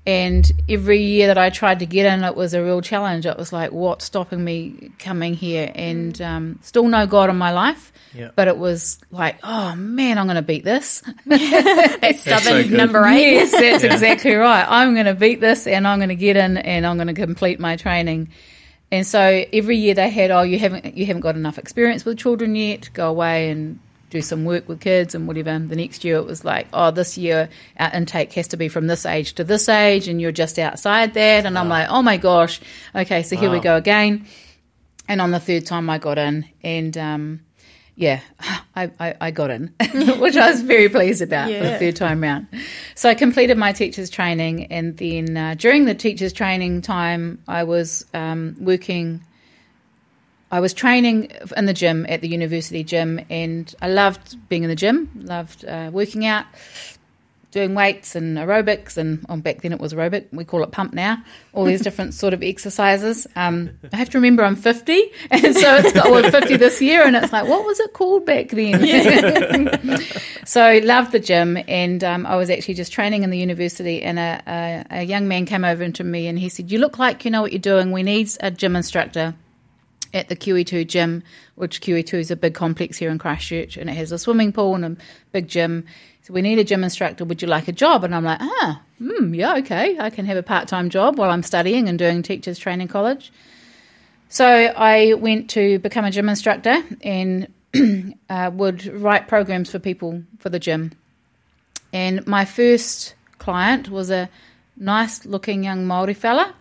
And every year that I tried to get in, it was a real challenge. It was like, what's stopping me coming here? And um, still no God in my life. Yeah. But it was like, oh man, I'm going to beat this. That's so stubborn good. number eight. Yes, that's Yeah. exactly right. I'm going to beat this and I'm going to get in and I'm going to complete my training. And so every year they had, oh, you haven't you haven't got enough experience with children yet. Go away and do some work with kids and whatever. The next year it was like, oh, this year our intake has to be from this age to this age, and you're just outside that. And I'm like, oh my gosh, okay, so here we go again. And on the third time I got in, and um, yeah, I, I, I got in, which I was very pleased about for the third time round. So I completed my teacher's training, and then uh, during the teacher's training time, I was um, working. I was training in the gym at the university gym, and I loved being in the gym. Loved uh, working out, doing weights and aerobics, and oh, back then it was aerobic. We call it pump now. All these different sort of exercises. Um, I have to remember I'm 50, and so it's got well, 50 this year, and it's like, what was it called back then? so I loved the gym, and um, I was actually just training in the university, and a, a, a young man came over to me, and he said, "You look like you know what you're doing. We need a gym instructor." At the QE2 gym, which QE2 is a big complex here in Christchurch, and it has a swimming pool and a big gym. So we need a gym instructor. Would you like a job? And I'm like, ah, mm, yeah, okay. I can have a part time job while I'm studying and doing teachers training college. So I went to become a gym instructor and uh, would write programs for people for the gym. And my first client was a nice looking young Maori fella.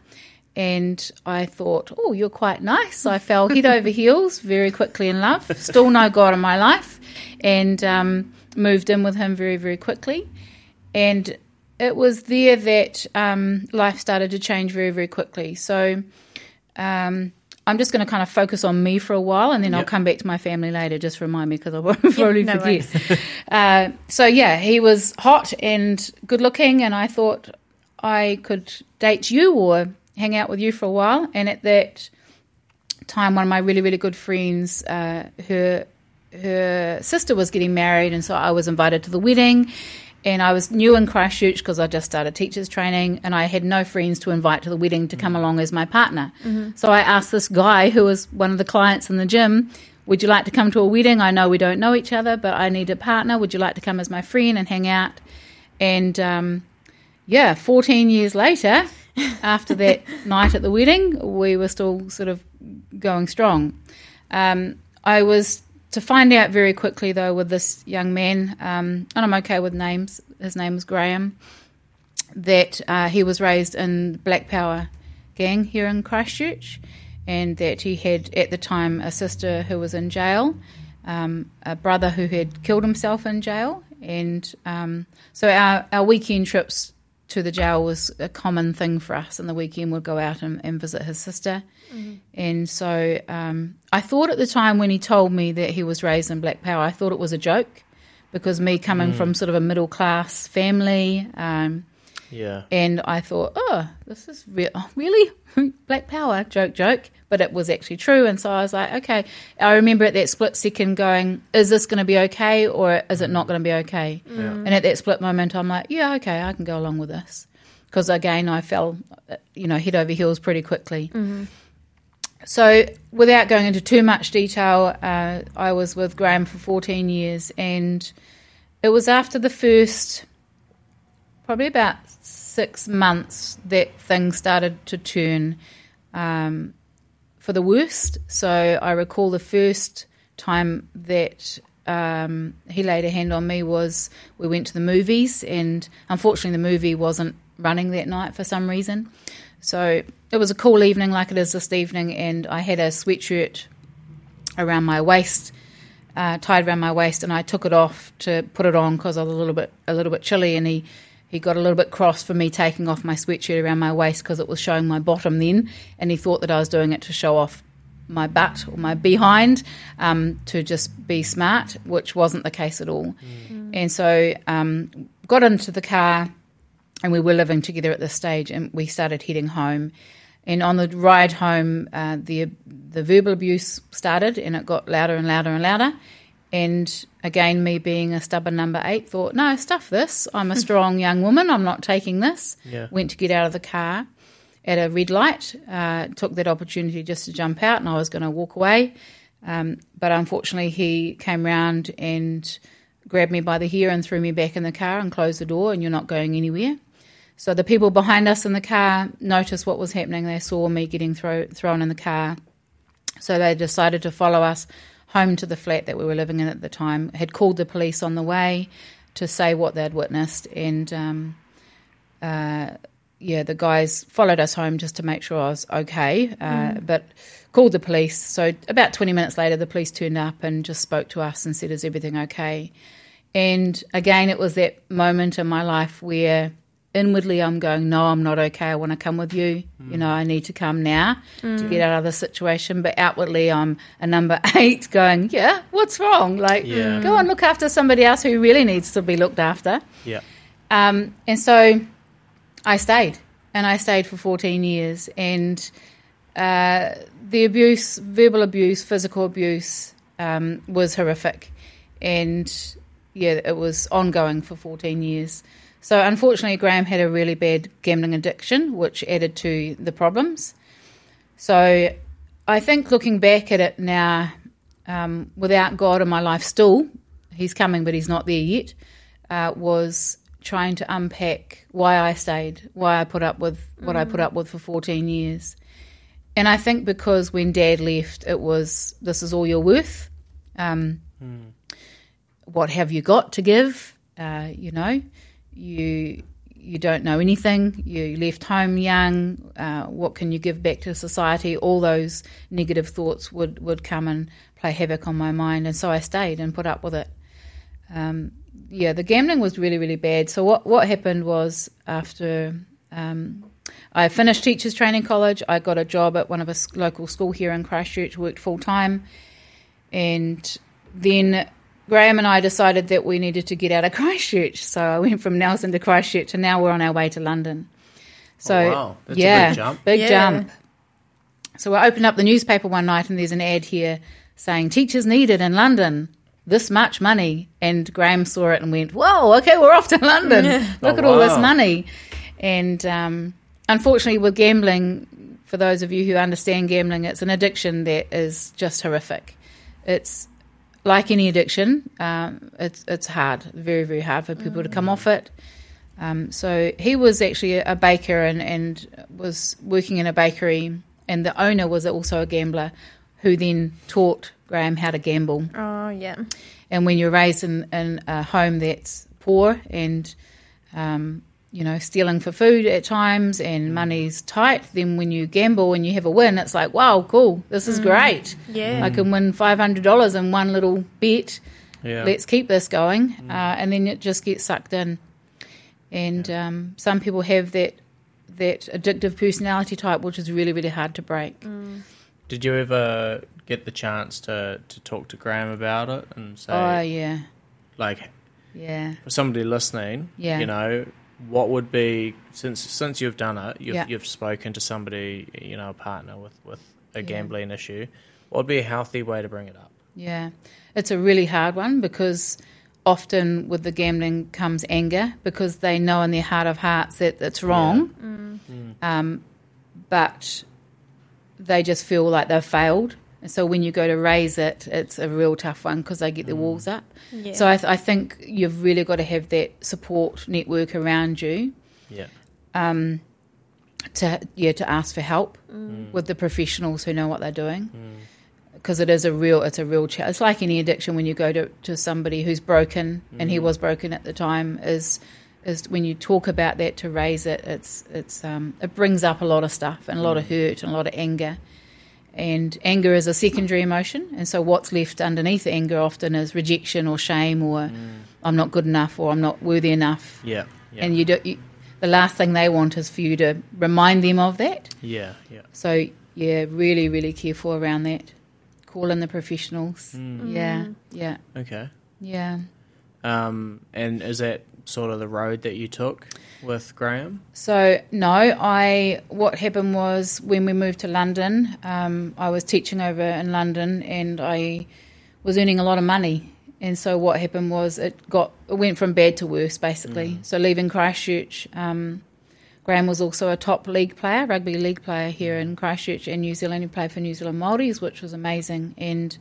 And I thought, oh, you're quite nice. I fell head over heels very quickly in love. Still no God in my life. And um, moved in with him very, very quickly. And it was there that um, life started to change very, very quickly. So um, I'm just going to kind of focus on me for a while, and then yep. I'll come back to my family later. Just remind me because I won't probably no forget. uh, so yeah, he was hot and good looking, and I thought I could date you or hang out with you for a while. And at that time, one of my really, really good friends, uh, her her sister was getting married, and so I was invited to the wedding and I was new in Christchurch because I just started teachers training, and I had no friends to invite to the wedding to come mm-hmm. along as my partner. Mm-hmm. So I asked this guy who was one of the clients in the gym, "Would you like to come to a wedding? I know we don't know each other, but I need a partner. Would you like to come as my friend and hang out?" And um, yeah, 14 years later, after that night at the wedding, we were still sort of going strong. Um, I was to find out very quickly, though, with this young man, um, and I'm okay with names, his name was Graham, that uh, he was raised in Black Power gang here in Christchurch, and that he had at the time a sister who was in jail, um, a brother who had killed himself in jail, and um, so our, our weekend trips to the jail was a common thing for us. And the weekend we'd go out and, and visit his sister. Mm-hmm. And so um, I thought at the time when he told me that he was raised in Black Power, I thought it was a joke because me coming mm. from sort of a middle class family. Um, yeah. And I thought, oh, this is re- oh, really Black Power, joke, joke. But it was actually true. And so I was like, okay. I remember at that split second going, is this going to be okay or is it not going to be okay? Yeah. And at that split moment, I'm like, yeah, okay, I can go along with this. Because again, I fell, you know, head over heels pretty quickly. Mm-hmm. So, without going into too much detail, uh, I was with Graham for 14 years, and it was after the first, probably about six months, that things started to turn um, for the worst. So, I recall the first time that um, he laid a hand on me was we went to the movies, and unfortunately, the movie wasn't running that night for some reason. So it was a cool evening, like it is this evening, and I had a sweatshirt around my waist, uh, tied around my waist, and I took it off to put it on because I was a little bit a little bit chilly, and he. He got a little bit cross for me taking off my sweatshirt around my waist because it was showing my bottom then, and he thought that I was doing it to show off my butt or my behind um, to just be smart, which wasn't the case at all. Mm. And so um, got into the car, and we were living together at this stage, and we started heading home. And on the ride home, uh, the the verbal abuse started, and it got louder and louder and louder. And again, me being a stubborn number eight, thought, no, stuff this. I'm a strong young woman. I'm not taking this. Yeah. Went to get out of the car at a red light. Uh, took that opportunity just to jump out, and I was going to walk away. Um, but unfortunately, he came round and grabbed me by the hair and threw me back in the car and closed the door, and you're not going anywhere. So the people behind us in the car noticed what was happening. They saw me getting throw, thrown in the car. So they decided to follow us home to the flat that we were living in at the time. Had called the police on the way to say what they'd witnessed, and um, uh, yeah, the guys followed us home just to make sure I was okay. Uh, mm. But called the police. So about twenty minutes later, the police turned up and just spoke to us and said, "Is everything okay?" And again, it was that moment in my life where inwardly I'm going, no, I'm not okay. I want to come with you. Mm. You know, I need to come now mm. to get out of this situation. But outwardly, I'm a number eight going, yeah, what's wrong? Like, yeah. go and look after somebody else who really needs to be looked after. Yeah. Um, and so I stayed, and I stayed for 14 years. And uh, the abuse, verbal abuse, physical abuse, um, was horrific. And yeah, it was ongoing for 14 years. So unfortunately, Graham had a really bad gambling addiction, which added to the problems. So I think looking back at it now, um, without God in my life, still, He's coming, but He's not there yet. Uh, was trying to unpack why I stayed, why I put up with what I put up with for 14 years. And I think because when Dad left, it was this is all you're worth. Um, What have you got to give? Uh, you know, you you don't know anything. You left home young. Uh, what can you give back to society? All those negative thoughts would, would come and play havoc on my mind, and so I stayed and put up with it. Um, yeah, the gambling was really really bad. So what what happened was after um, I finished teachers training college, I got a job at one of a local school here in Christchurch, worked full time, and then Graham and I decided that we needed to get out of Christchurch. So I went from Nelson to Christchurch, and now we're on our way to London. So Oh, wow. That's a big yeah, jump. big Yeah. jump. So I opened up the newspaper one night, and there's an ad here saying teachers needed in London. This much money, and Graham saw it and went, "Whoa, okay, we're off to London. Look Oh, at all this money." And um, unfortunately, with gambling, for those of you who understand gambling, it's an addiction that is just horrific. It's like any addiction, um, it's it's hard, very very hard for people to come off it. Um, so he was actually a baker and, and was working in a bakery, and the owner was also a gambler, who then taught Graham how to gamble. Oh, yeah. And when you're raised in, in a home that's poor and, um, you know, stealing for food at times and money's tight, then when you gamble and you have a win, it's like, wow, cool, this is great. Yeah. I can win $500 in one little bet. Yeah. Let's keep this going. Uh, and then it just gets sucked in. And um, some people have that that addictive personality type, which is really, really hard to break. Did you ever get the chance to, to talk to Graham about it and say, Oh, yeah. like, Yeah. for somebody listening, Yeah. you know, what would be since since you've done it, you've Yeah. you've spoken to somebody, you know, a partner with with a Yeah. gambling issue. What would be a healthy way to bring it up? Yeah, it's a really hard one because often with the gambling comes anger because they know in their heart of hearts that it's wrong, um, but they just feel like they've failed. And so when you go to raise it, it's a real tough one because they get their mm. walls up. Yeah. So I, th- I think you've really got to have that support network around you. Yeah. Um, to yeah to ask for help mm. with the professionals who know what they're doing. Mm. Because it is a real it's a real cha- it's like any addiction when you go to, to somebody who's broken and he was broken at the time is is when you talk about that to raise it it's it's um, it brings up a lot of stuff and a lot of hurt and a lot of anger and anger is a secondary emotion and so what's left underneath anger often is rejection or shame or I'm not good enough or I'm not worthy enough Yeah. Yeah. and you do you, the last thing they want is for you to remind them of that. yeah. Yeah. So yeah, really, really careful around that. Call in the professionals. Mm. Yeah, yeah, Okay. yeah. Um, and is that sort of the road that you took with Graham? So no, I what happened was when we moved to London, um, I was teaching over in London and I was earning a lot of money. And so what happened was it got it went from bad to worse basically. So leaving Christchurch, um, Graham was also a top league player, rugby league player here in Christchurch and New Zealand. He played for New Zealand Māoris, which was amazing. And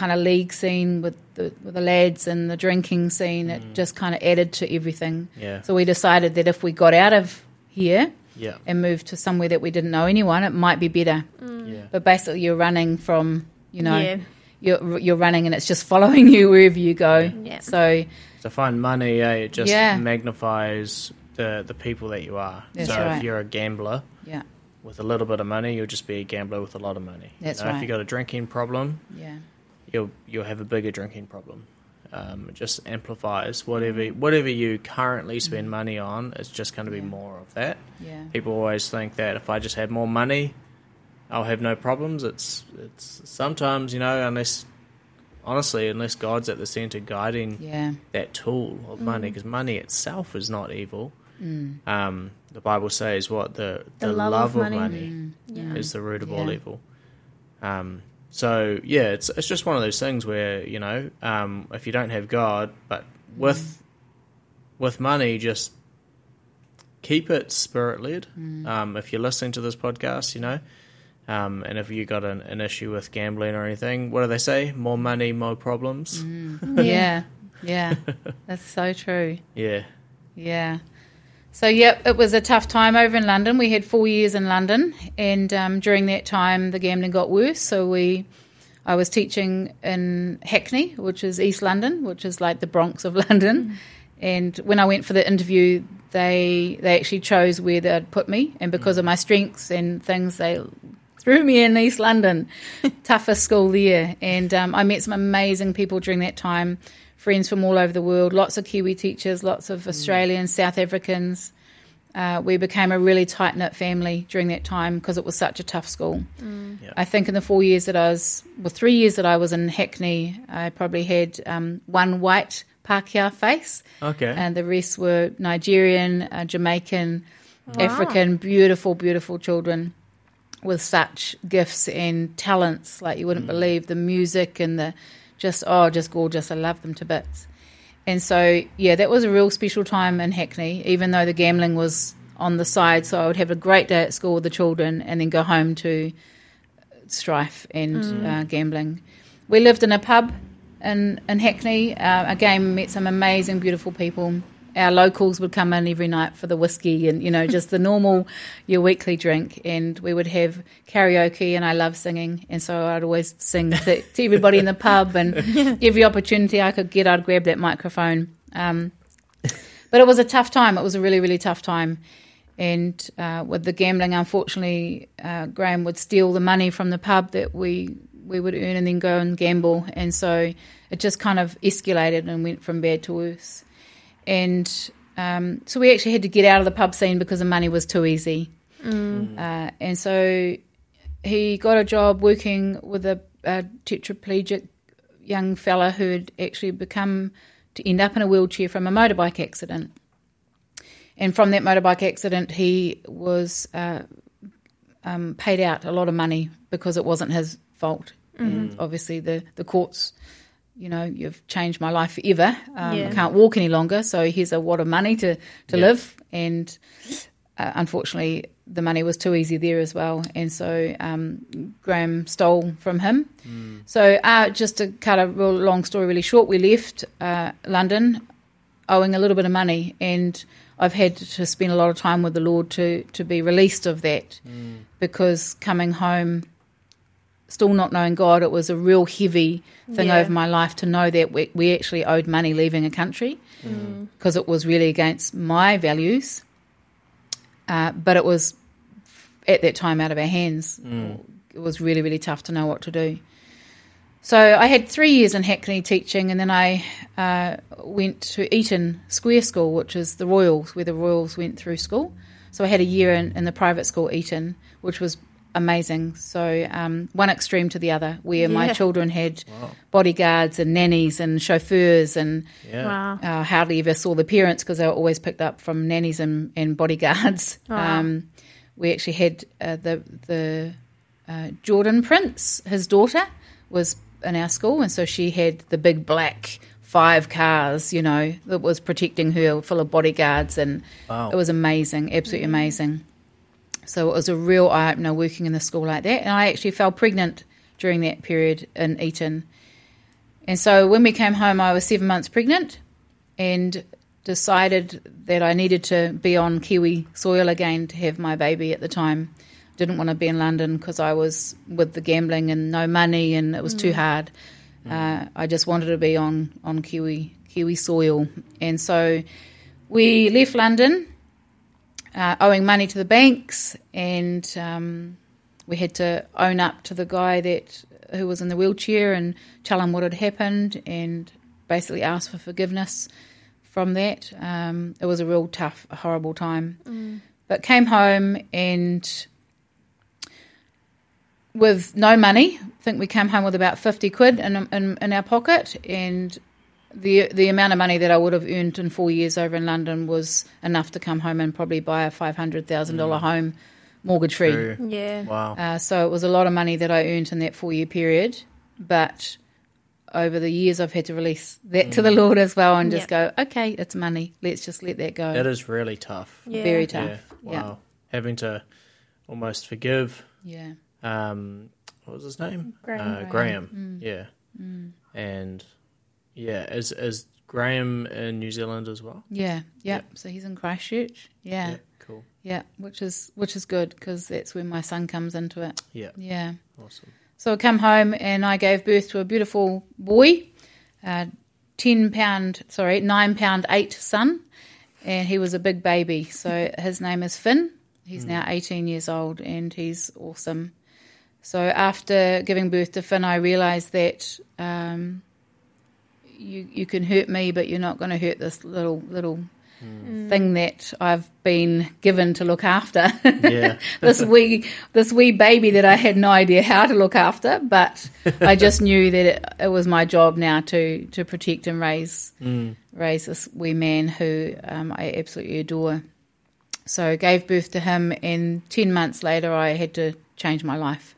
kind of league scene with the, with the lads and the drinking scene, it just kind of added to everything. Yeah. So we decided that if we got out of here Yeah. and moved to somewhere that we didn't know anyone, it might be better. Yeah. But basically, you're running from, you know, Yeah. you're you're running and it's just following you wherever you go. Yeah. So To find money, eh, it just Yeah. magnifies the the people that you are. That's so right. if you're a gambler yeah, with a little bit of money, you'll just be a gambler with a lot of money. That's You know, If right. you got a drinking problem, yeah, you'll you'll have a bigger drinking problem. Um, it just amplifies whatever whatever you currently spend money on. It's just going to be Mm. Yeah. more of that. yeah, People always think that if I just had more money, I'll have no problems. It's it's sometimes you know unless honestly unless God's at the center guiding yeah, that tool of money because money itself is not evil. Um, the Bible says what the the, The love, love of of money, money. Yeah. is the root of all evil. Um, so yeah, it's it's just one of those things where you know um, if you don't have God, but with with money, just keep it spirit led. Um, if you're listening to this podcast, you know. Um, and if you got an, an issue with gambling or anything, what do they say? More money, more problems. Yeah, yeah, that's so true. Yeah. Yeah. So, yep, it was a tough time over in London. We had four years in London, and um, during that time, the gambling got worse. So we, I was teaching in Hackney, which is East London, which is like the Bronx of London. And when I went for the interview, they they actually chose where they'd put me, and because of my strengths and things, they threw me in East London, toughest school there. And um, I met some amazing people during that time, friends from all over the world, lots of Kiwi teachers, lots of Australians, South Africans. Uh, we became a really tight knit family during that time because it was such a tough school. Yeah. I think in the four years that I was, well, three years that I was in Hackney, I probably had um, one white Pākehā face, Okay. and the rest were Nigerian, uh, Jamaican, African, beautiful, beautiful children with such gifts and talents like you wouldn't believe. The music and the just oh, just gorgeous. I love them to bits. And so yeah, that was a real special time in Hackney, even though the gambling was on the side. So I would have a great day at school with the children, and then go home to strife and uh, gambling. We lived in a pub in in Hackney. Uh, again, met some amazing, beautiful people. Our locals would come in every night for the whiskey and you know just the normal your weekly drink, and we would have karaoke. And I love singing, and so I'd always sing to, to everybody in the pub. And every opportunity I could get, I'd grab that microphone. Um, but it was a tough time. It was a really, really tough time. And uh, with the gambling, unfortunately, uh, Graham would steal the money from the pub that we we would earn and then go and gamble. And so it just kind of escalated and went from bad to worse. And um, so we actually had to get out of the pub scene because the money was too easy. Uh, and so he got a job working with a, a tetraplegic young fella who had actually become to end up in a wheelchair from a motorbike accident. And from that motorbike accident, he was uh, um, paid out a lot of money because it wasn't his fault. And obviously, the, the courts, you know, you've changed my life forever. Um, Yeah. I can't walk any longer, so here's a wad of money to, to Yeah. live. And uh, unfortunately, the money was too easy there as well. And so um, Graham stole from him. So, uh, just to cut a real long story really short, we left uh, London owing a little bit of money, and I've had to spend a lot of time with the Lord to to be released of that, because coming home, still not knowing God, it was a real heavy thing Yeah. over my life to know that we, we actually owed money leaving a country, because it was really against my values, uh, but it was at that time out of our hands. It was really really tough to know what to do. So I had three years in Hackney teaching, and then I uh, went to Eaton Square School, which is the Royals, where the Royals went through school. So I had a year in, in the private school Eton, which was amazing. So um, one extreme to the other, where my children had bodyguards and nannies and chauffeurs, and Yeah. Wow. uh, hardly ever saw the parents because they were always picked up from nannies and, and bodyguards. Wow. Um, we actually had uh, the the uh, Jordan Prince, his daughter, was in our school, and so she had the big black five cars, you know, that was protecting her, full of bodyguards, and Wow. it was amazing, absolutely amazing. So it was a real eye opener working in the school like that, and I actually fell pregnant during that period in Eton. And so when we came home, I was seven months pregnant, and decided that I needed to be on Kiwi soil again to have my baby at the time. Didn't want to be in London because I was with the gambling and no money, and it was too hard. Uh, I just wanted to be on on Kiwi Kiwi soil, and so we left London, uh, owing money to the banks, and um, we had to own up to the guy that who was in the wheelchair and tell him what had happened, and basically ask for forgiveness from that. Um, it was a real tough, horrible time. But came home and with no money. I think we came home with about fifty quid in in, in our pocket, and the the amount of money that I would have earned in four years over in London was enough to come home and probably buy a five hundred thousand dollar home, mortgage free. True. Yeah. Wow. Uh, so it was a lot of money that I earned in that four year period, but over the years I've had to release that to the Lord as well and just go, okay, it's money. Let's just let that go. That is really tough. Yeah. Very tough. Yeah. Yeah. Wow. Having to almost forgive Yeah. um, what was his name? Graham. Uh, Graham. Yeah. And yeah, as is Graham in New Zealand as well? Yeah, yeah. So he's in Christchurch. Yeah, Cool. yeah, which is which is good because that's when my son comes into it. Yeah. Yeah. Awesome. So I come home and I gave birth to a beautiful boy, uh, ten pound, sorry, nine pound eight son, and he was a big baby. So his name is Finn. He's now eighteen years old and he's awesome. So after giving birth to Finn, I realised that um, you you can hurt me, but you're not going to hurt this little little thing that I've been given to look after. Yeah. this wee this wee baby that I had no idea how to look after, but I just knew that it, it was my job now to to protect and raise raise this wee man who um, I absolutely adore. So I gave birth to him, and ten months later, I had to change my life.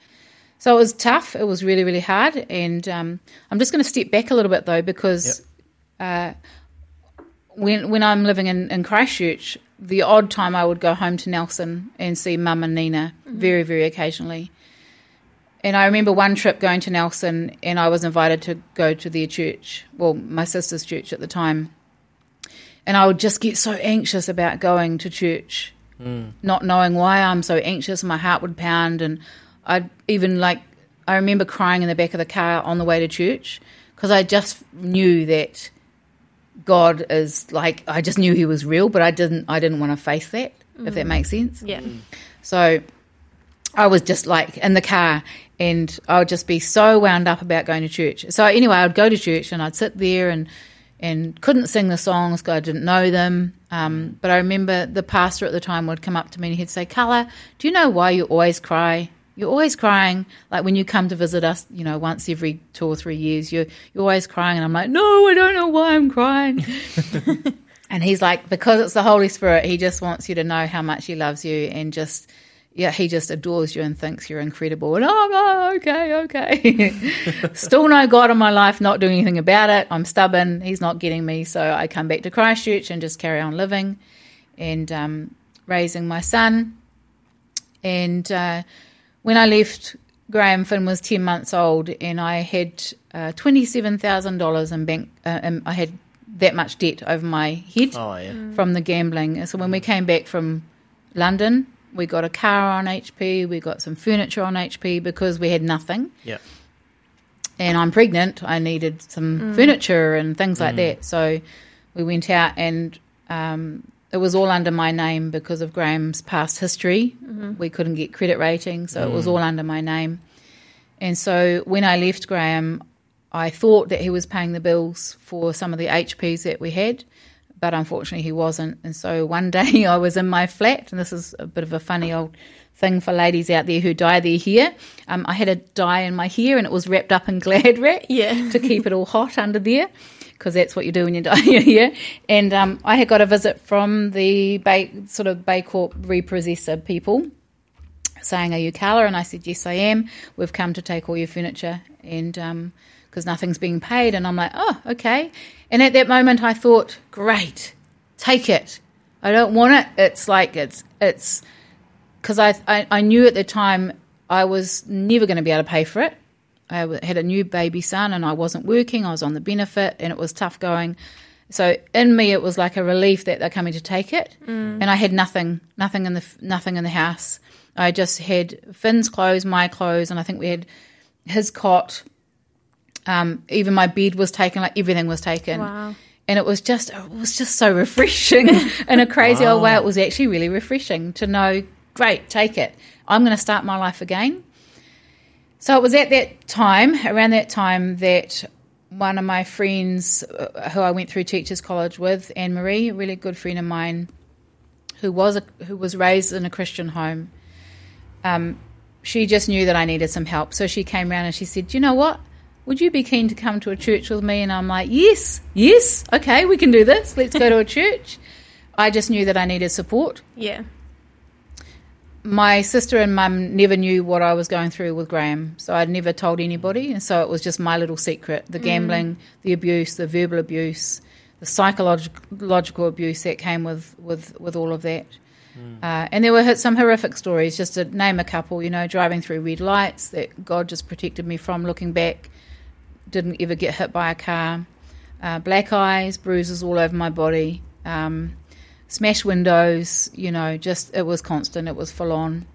So it was tough. It was really, really hard. And um, I'm just going to step back a little bit though, because uh, when when I'm living in, in Christchurch, the odd time I would go home to Nelson and see Mum and Nina very, very occasionally. And I remember one trip going to Nelson, and I was invited to go to their church, well, my sister's church at the time. And I would just get so anxious about going to church, not knowing why I'm so anxious. My heart would pound, and I'd even like, I remember crying in the back of the car on the way to church because I just knew that God is like, I just knew He was real, but I didn't, I didn't want to face that, if that makes sense. Yeah. So I was just like in the car and I would just be so wound up about going to church. So anyway, I'd go to church and I'd sit there and and couldn't sing the songs because I didn't know them. Um, but I remember the pastor at the time would come up to me and he'd say, Karla, do you know why you always cry? You're always crying. Like when you come to visit us, you know, once every two or three years, you're, you're always crying. And I'm like, no, I don't know why I'm crying. And he's like, because it's the Holy Spirit, he just wants you to know how much he loves you and just, yeah, he just adores you and thinks you're incredible. And oh, oh okay, okay. Still no God in my life, not doing anything about it. I'm stubborn. He's not getting me. So I come back to Christchurch and just carry on living and um, raising my son. And uh, when I left, Graham Finn was 10 months old and I had uh, $27,000 in bank. Uh, and I had that much debt over my head Oh yeah. from the gambling. So when we came back from London, we got a car on HP, we got some furniture on HP because we had nothing. Yeah. And I'm pregnant, I needed some furniture and things like that. So we went out and um, it was all under my name because of Graham's past history. We couldn't get credit rating, so it was all under my name. And so when I left Graham, I thought that he was paying the bills for some of the HPs that we had, but unfortunately he wasn't. And so one day I was in my flat, and this is a bit of a funny old thing for ladies out there who dye their hair. Um, I had a dye in my hair, and it was wrapped up in Glad wrap Yeah. to keep it all hot under there. Because that's what you do when you your hair. And um, I had got a visit from the Bay, sort of Baycorp repossessor people saying, Are you Karla? And I said, Yes, I am. We've come to take all your furniture and because nothing's being paid. And I'm like, Oh, okay. And at that moment, I thought, Great, take it. I don't want it. It's like, it's, it's, because I, I, I knew at the time I was never going to be able to pay for it. I had a new baby son and I wasn't working. I was on the benefit and it was tough going. So in me, it was like a relief that they're coming to take it, and I had nothing, nothing in the nothing in the house. I just had Finn's clothes, my clothes, and I think we had his cot. Um, even my bed was taken, like everything was taken, Wow. and it was just it was just so refreshing in a crazy old way. It was actually really refreshing to know. Great, take it. I'm going to start my life again. So it was at that time, around that time, that one of my friends, uh, who I went through teachers college with, Anne Marie, a really good friend of mine, who was a, who was raised in a Christian home. Um, she just knew that I needed some help, so she came around and she said, "You know what? Would you be keen to come to a church with me?" And I'm like, "Yes, yes, okay, we can do this. Let's go to a church." I just knew that I needed support Yeah. My sister and mum never knew what I was going through with Graham, so I'd never told anybody, and so it was just my little secret: the gambling, the abuse, the verbal abuse, the psychological abuse that came with with with all of that. Uh, and there were some horrific stories, just to name a couple, you know, driving through red lights that God just protected me from looking back, didn't ever get hit by a car, uh, black eyes, bruises all over my body, um, smashed windows, you know, just it was constant, it was full on.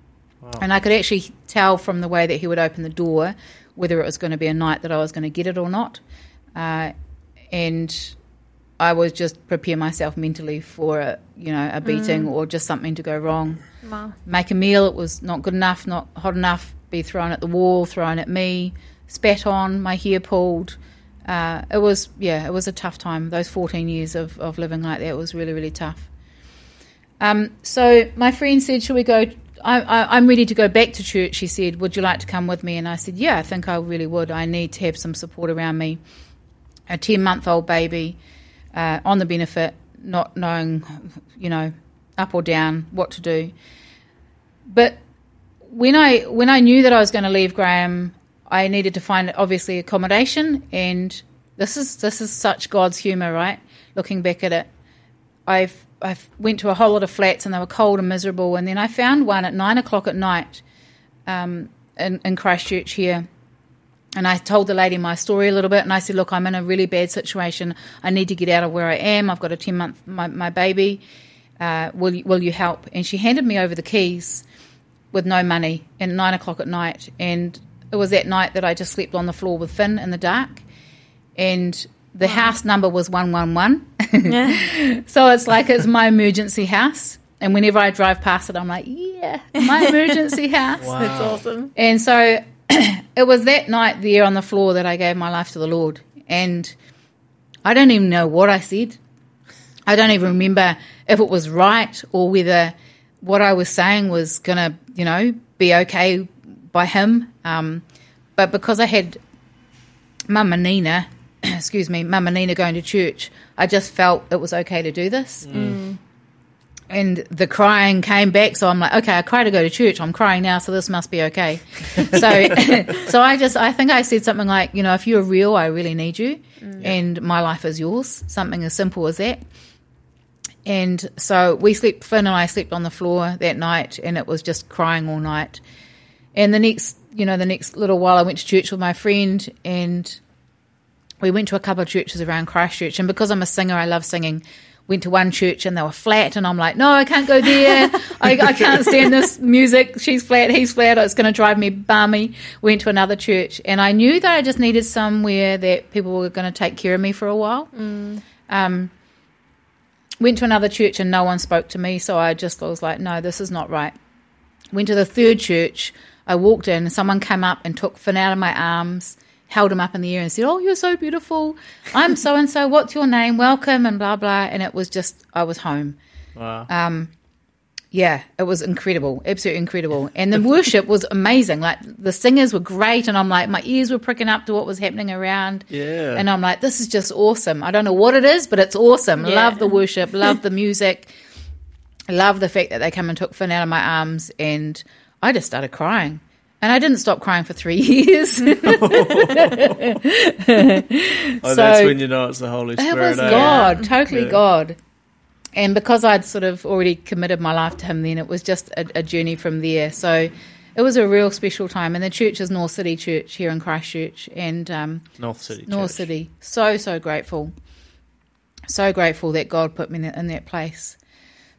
And I could actually tell from the way that he would open the door whether it was going to be a night that I was going to get it or not. Uh, and I was just prepare myself mentally for a, you know a beating or just something to go wrong. Wow. Make a meal, it was not good enough, not hot enough. Be thrown at the wall, thrown at me, spat on, my hair pulled. Uh, it was yeah, it was a tough time. Those fourteen years of, of living like that was really really tough. Um, so my friend said, "Shall we go?" I, I'm ready to go back to church. She said, "Would you like to come with me?" And I said, "Yeah, I think I really would. I need to have some support around me. A ten month old baby uh, on the benefit, not knowing, you know, up or down what to do. But when I when I knew that I was going to leave Graham, I needed to find obviously accommodation, and this is this is such God's humor, right? Looking back at it, I've I went to a whole lot of flats and they were cold and miserable, and then I found one at nine o'clock at night um, in, in Christchurch here. And I told the lady my story a little bit, and I said, "Look, I'm in a really bad situation. I need to get out of where I am. I've got a ten month my, my baby. Uh, will you, will you help?" And she handed me over the keys with no money at nine o'clock at night. And it was that night that I just slept on the floor with Finn in the dark. And the house number was one one one. So it's like it's my emergency house. And whenever I drive past it, I'm like, "Yeah, my emergency house." That's awesome. And so it was that night there on the floor that I gave my life to the Lord. And I don't even know what I said. I don't even remember if it was right or whether what I was saying was going to, you know, be okay by Him. Um, but because I had Mama Nina, excuse me, Mama Nina going to church, I just felt it was okay to do this. Mm. Mm. And the crying came back, so I'm like, okay, I cry to go to church. I'm crying now, so this must be okay. so, so I just, I think I said something like, you know, if you're real, I really need you, mm. and my life is yours. Something as simple as that. And so we slept, Finn and I slept on the floor that night, and it was just crying all night. And the next, you know, the next little while, I went to church with my friend, and we went to a couple of churches around Christchurch. And because I'm a singer, I love singing. Went to one church and they were flat, and I'm like, no, I can't go there. I, I can't stand this music. She's flat, he's flat. It's going to drive me balmy. Went to another church, and I knew that I just needed somewhere that people were going to take care of me for a while. Um, went to another church and no one spoke to me, so I just was like, no, this is not right. Went to the third church. I walked in, someone came up and took Finn out of my arms, held him up in the air and said, Oh, you're so beautiful. I'm so and so. What's your name? Welcome, and blah, blah. And it was just, I was home. Wow. Um, yeah, it was incredible, absolutely incredible. And the worship was amazing. Like the singers were great, and I'm like, my ears were pricking up to what was happening around. Yeah. And I'm like, this is just awesome. I don't know what it is, but it's awesome. Yeah. Love the worship, love the music, love the fact that they come and took Finn out of my arms, and I just started crying. And I didn't stop crying for three years. oh, so- that's when you know it's the Holy Spirit. It was eh? God, totally Yeah. God. And because I'd sort of already committed my life to Him, then it was just a, a journey from there. So it was a real special time. And the church is North City Church here in Christchurch, and um, North City. North Church. City. So so grateful, so grateful that God put me in, in that place.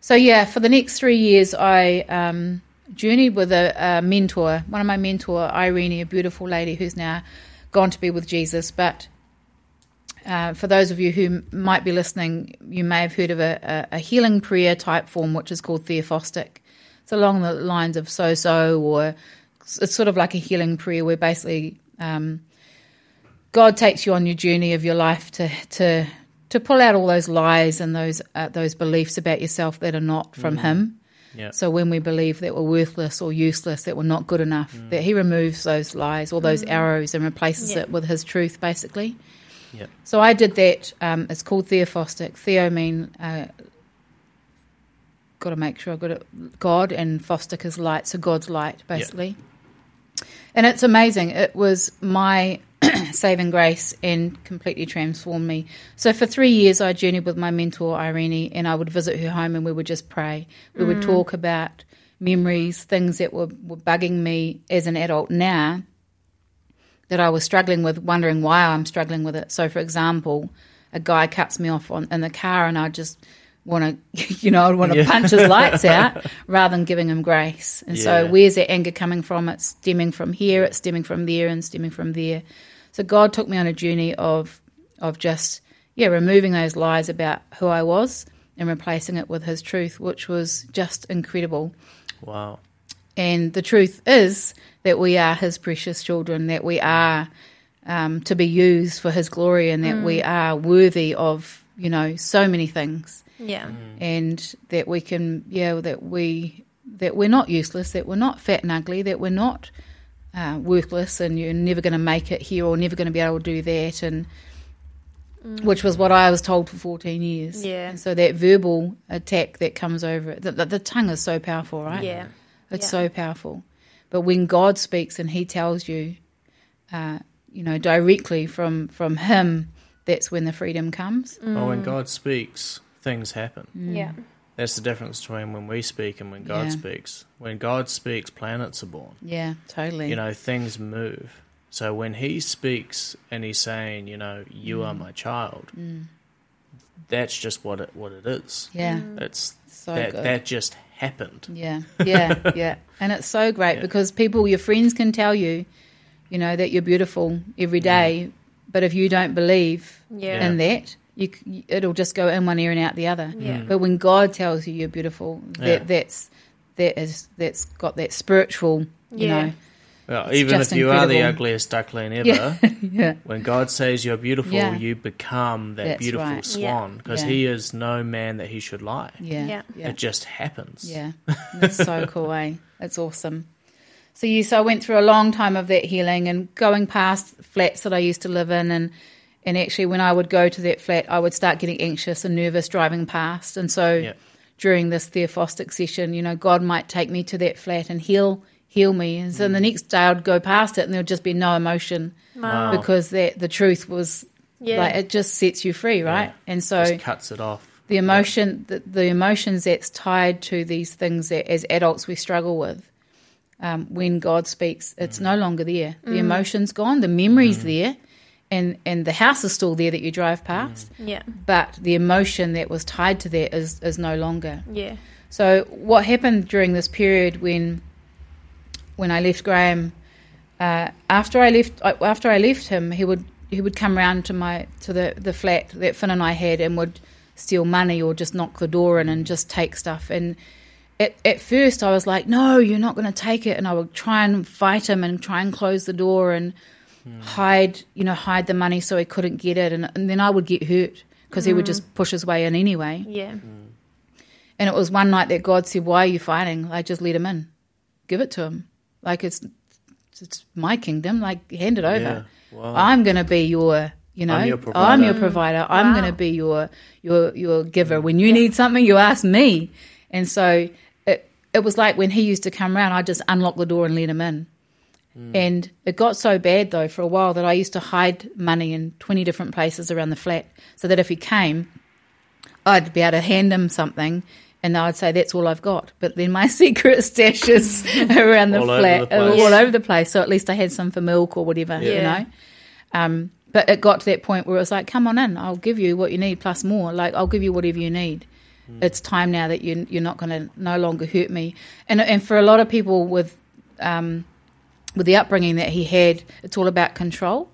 So yeah, for the next three years, I um, journeyed with a, a mentor, one of my mentor, Irene, a beautiful lady who's now gone to be with Jesus. But uh, for those of you who might be listening, you may have heard of a, a, a healing prayer type form, which is called Theophostic. It's along the lines of so so, or it's sort of like a healing prayer where basically um, God takes you on your journey of your life to to to pull out all those lies and those uh, those beliefs about yourself that are not from Him. Yeah. So when we believe that we're worthless or useless, that we're not good enough, that He removes those lies or those arrows and replaces Yeah. it with His truth, basically. Yeah. So I did that. Um, it's called Theophostic. Theo mean uh, got to make sure I got it. God and Fostic is light, so God's light, basically. And it's amazing. It was my saving grace and completely transformed me. So for three years, I journeyed with my mentor Irene, and I would visit her home, and we would just pray. We would mm. talk about memories, things that were, were bugging me as an adult now that I was struggling with, wondering why I'm struggling with it. So, for example, a guy cuts me off on, in the car, and I just want to, you know, I would want to Yeah. punch his lights out rather than giving him grace. And so, where's that anger coming from? It's stemming from here, it's stemming from there, and stemming from there. So, God took me on a journey of of just yeah, removing those lies about who I was and replacing it with His truth, which was just incredible. Wow. And the truth is that we are His precious children, that we are um, to be used for His glory, and that we are worthy of, you know, so many things, Yeah. and that we can, yeah, that we that we're not useless, that we're not fat and ugly, that we're not uh, worthless, and you're never going to make it here or never going to be able to do that, and which was what I was told for 14 years. Yeah. And so that verbal attack that comes over it, the, the, the tongue is so powerful, right? Yeah. It's Yeah. so powerful. But when God speaks and He tells you, uh, you know, directly from from Him, that's when the freedom comes. Oh, when God speaks, things happen. Mm. Yeah. That's the difference between when we speak and when God Yeah. speaks. When God speaks, planets are born. Yeah, totally. You know, things move. So when He speaks and He's saying, you know, you Mm. are my child, mm. that's just what it what it is. yeah, mm. It's so that good. that just happened. Yeah, yeah, yeah. And it's so great Yeah. because people, your friends can tell you, you know, that you're beautiful every day, but if you don't believe Yeah. in that, you, it'll just go in one ear and out the other. Yeah. But when God tells you you're beautiful, that Yeah. that's that is that's got that spiritual, you Yeah. know, Well, It's even if you are the ugliest duckling ever, yeah, yeah, when God says you're beautiful, Yeah. you become that That's beautiful right. swan because Yeah. He is no man that He should lie. yeah, Yeah. yeah. It just happens. Yeah, that's so cool, eh? It's awesome. So you, so I went through a long time of that healing and going past flats that I used to live in, and and actually when I would go to that flat, I would start getting anxious and nervous driving past, and so Yeah. during this theophostic session, you know, God might take me to that flat and heal heal me, and so Mm. the next day I'd go past it and there'd just be no emotion Wow. because that the truth was Yeah. like it just sets you free, right? Yeah. And so Just cuts it off. the emotion the, the emotions that's tied to these things that as adults we struggle with um, when god speaks it's no longer there the emotion's gone the memory's there and and the house is still there that you drive past Yeah. but the emotion that was tied to that is is no longer Yeah. so what happened during this period when when I left Graham uh, after I left uh, after I left him he would he would come round to my to the the flat that Finn and I had and would steal money or just knock the door in and just take stuff and at, at first I was like no you're not going to take it and I would try and fight him and try and close the door and hide you know hide the money so he couldn't get it and, and then I would get hurt because he would mm. just push his way in anyway Yeah. Mm. and it was one night that God said, "Why are you fighting? Like, just let him in, give it to him. Like it's it's my kingdom. Like, hand it over. Yeah. Wow. I'm going to be your, you know, I'm your I'm your provider. provider. I'm Wow. going to be your your your giver. When you need something, you ask me. And so it it was like when he used to come around, I just unlock the door and let him in. And it got so bad though for a while that I used to hide money in 20 different places around the flat so that if he came, I'd be able to hand him something and I would say, That's all I've got. But then my secret stashes around the All over flat the place. all over the place. So at least I had some for milk or whatever, you know. Um, but it got to that point where it was like, Come on in, I'll give you what you need plus more. Like, I'll give you whatever you need. It's time now that you, you're not going to no longer hurt me. And, and for a lot of people with, um, with the upbringing that he had, it's all about control.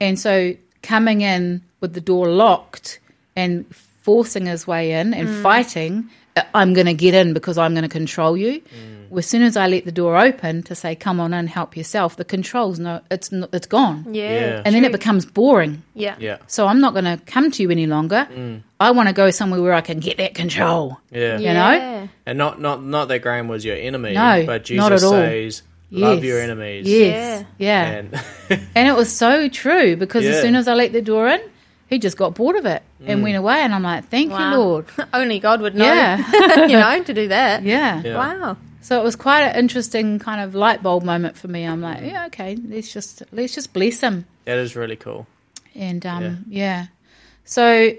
And so coming in with the door locked and forcing his way in and mm. fighting, uh, I'm going to get in because I'm going to control you. Mm. Well, as soon as I let the door open to say, "Come on in, help yourself," the control's no, it's no, it's gone, Yeah. Yeah. and then it becomes boring. Yeah. Yeah. So I'm not going to come to you any longer. Mm. I want to go somewhere where I can get that control. Yeah. You know? And not, not not that Graham was your enemy, No, but Jesus not at all. says, love your enemies. Yes, yeah. And And it was so true because as soon as I let the door in, he just got bored of it and went away. And I'm like, thank Wow. you, Lord. Only God would know. Yeah. you know, to do that. Yeah. Yeah. Wow. So it was quite an interesting kind of light bulb moment for me. I'm like, yeah, okay, let's just let's just bless him. That is really cool. And um, yeah. So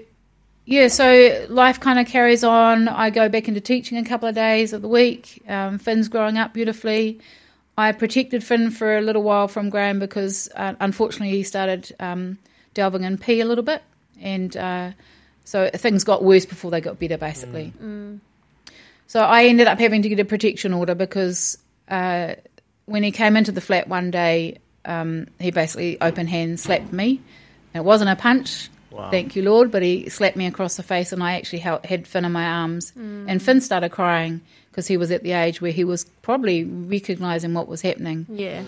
yeah, so life kind of carries on. I go back into teaching a couple of days of the week. Um, Finn's growing up beautifully. I protected Finn for a little while from Graham because uh, unfortunately he started um, delving in P a little bit, and uh, so things got worse before they got better, basically. So I ended up having to get a protection order because uh, when he came into the flat one day, um, he basically open hand slapped me. It wasn't a punch, Wow. thank you Lord, but he slapped me across the face, and I actually held, had Finn in my arms, and Finn started crying because he was at the age where he was probably recognizing what was happening. Yeah.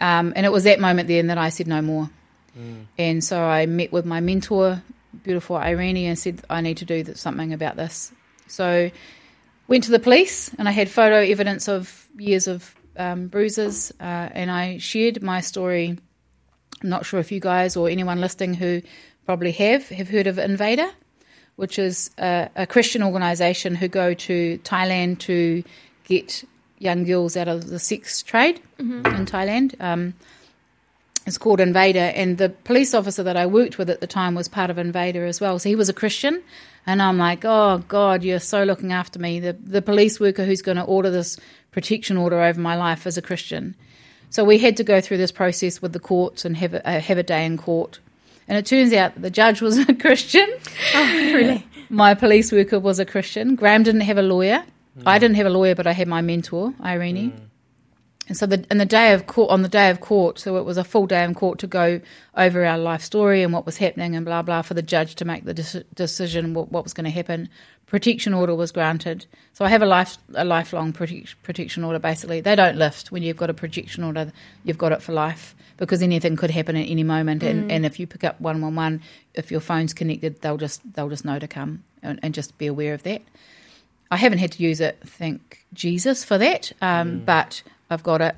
Um, and it was that moment then that I said no more. And so I met with my mentor, beautiful Irene, and said, I need to do something about this. So went to the police, and I had photo evidence of years of um, bruises, uh, and I shared my story. I'm not sure if you guys or anyone listening who probably have have heard of Nvader, which is a, a Christian organisation who go to Thailand to get young girls out of the sex trade in Thailand. Um, it's called Nvader, and the police officer that I worked with at the time was part of Nvader as well. So he was a Christian, and I'm like, oh God, you're so looking after me. The the police worker who's going to order this protection order over my life as a Christian. So we had to go through this process with the courts and have a, uh, have a day in court. And it turns out that the judge was a Christian. Oh, really? My police worker was a Christian. Graham didn't have a lawyer. I didn't have a lawyer, but I had my mentor, Irene. Mm. And so the in the day of court on the day of court, so it was a full day in court to go over our life story and what was happening and blah blah for the judge to make the deci- decision what, what was going to happen. Protection order was granted. So I have a life a lifelong protect, protection order. Basically, they don't lift when you've got a protection order. You've got it for life because anything could happen at any moment. And, mm. and if you pick up one one one, if your phone's connected, they'll just they'll just know to come and, and just be aware of that. I haven't had to use it, thank Jesus for that, um, mm. but I've got it.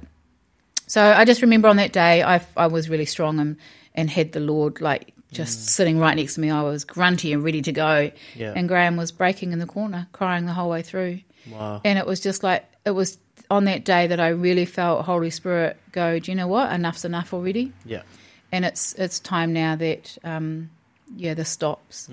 So I just remember on that day, I, I was really strong and, and had the Lord like just mm. sitting right next to me. I was grunty and ready to go. Yeah. And Graham was breaking in the corner, crying the whole way through. Wow. And it was just like, it was on that day that I really felt Holy Spirit go, do you know what? Enough's enough already. Yeah. And it's it's time now that, um, yeah, this stops.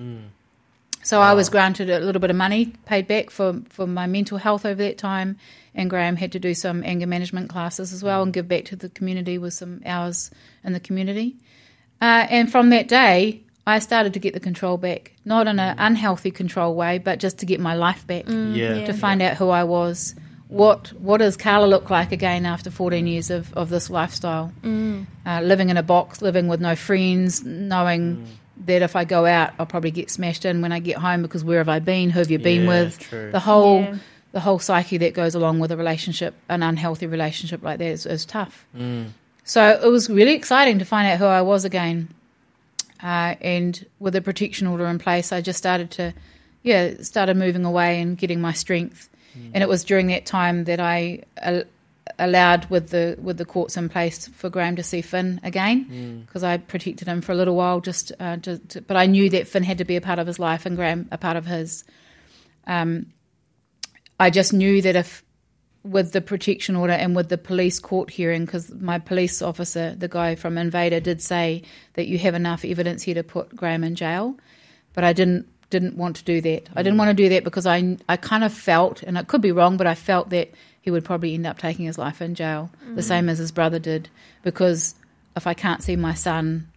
So I was granted a little bit of money paid back for, for my mental health over that time, and Graham had to do some anger management classes as well and give back to the community with some hours in the community. Uh, and from that day, I started to get the control back, not in an unhealthy control way, but just to get my life back, Yeah. to find out who I was. What what does Karla look like again after 14 years of, of this lifestyle? Uh, living in a box, living with no friends, knowing that if I go out, I'll probably get smashed in when I get home because where have I been? Who have you been Yeah, with? true. The whole Yeah. the whole psyche that goes along with a relationship, an unhealthy relationship like that is, is tough. So it was really exciting to find out who I was again. Uh, and with a protection order in place, I just started to, yeah, started moving away and getting my strength. And it was during that time that I al- allowed, with the with the courts in place, for Graham to see Finn again because I protected him for a little while. Just, uh, to, to, but I knew that Finn had to be a part of his life and Graham a part of his. Um, I just knew that if with the protection order and with the police court hearing, because my police officer, the guy from Nvader, did say that you have enough evidence here to put Graham in jail, but I didn't didn't want to do that. I didn't mm. want to do that because I I kind of felt, and it could be wrong, but I felt that he would probably end up taking his life in jail, the mm. same as his brother did, because if I can't see my son.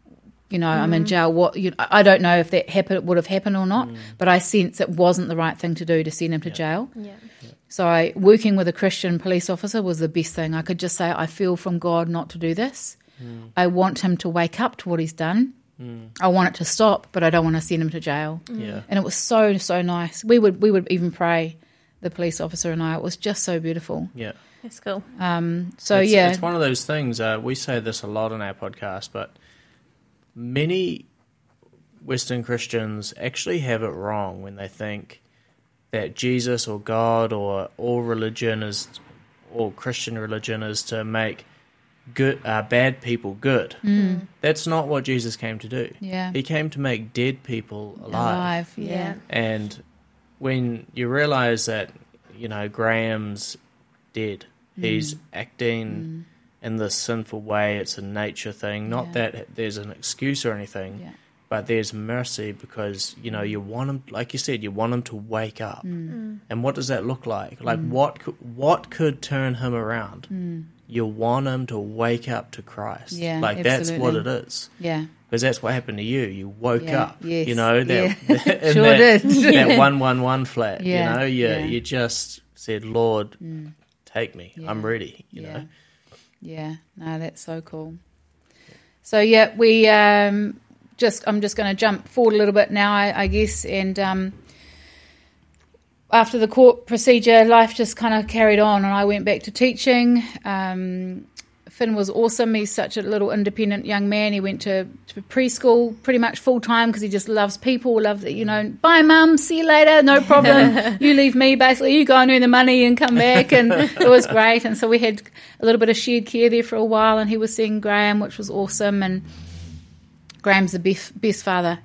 You know, I'm in mm. jail. What you, I don't know if that happened, would have happened or not, but I sense it wasn't the right thing to do to send him to jail. Yeah. So I, working with a Christian police officer was the best thing. I could just say, I feel from God not to do this. I want him to wake up to what he's done. I want it to stop, but I don't want to send him to jail. Yeah. And it was so so nice. We would we would even pray, the police officer and I. It was just so beautiful. Yeah. That's cool. Um, so it's, yeah, it's one of those things. Uh, we say this a lot on our podcast, but many Western Christians actually have it wrong when they think that Jesus or God or all religion is, or Christian religion is to make good uh, bad people good. That's not what Jesus came to do. Mm. Yeah. He came to make dead people alive. alive. Yeah. Yeah. And when you realize that, you know, Graham's dead. Mm. He's acting in this sinful way. It's a nature thing. Not Yeah. that there's an excuse or anything, Yeah. but there's mercy because you know you want him, like you said, you want him to wake up. Mm. And what does that look like? Like what could, what could turn him around? You want him to wake up to Christ. Mm. Yeah, like that's what it absolutely. is. Yeah. Because that's what happened to you. You woke Yeah, up. yes, You know that yeah. in Sure that, did. that one one one flat. Yeah, You know, you yeah. Mm. you just said, Lord, take me. I'm ready. You know. Yeah, no, that's so cool. So yeah, we um, just I'm just going to jump forward a little bit now, I, I guess, and um, after the court procedure, life just kind of carried on, and I went back to teaching. Um, Finn was awesome. He's such a little independent young man. He went to, to preschool pretty much full time because he just loves people. Loves that you know, bye mum, see you later, no problem. you leave me basically. You go and earn the money and come back, and it was great. And so we had a little bit of shared care there for a while, and he was seeing Graham, which was awesome. And Graham's the best, best father,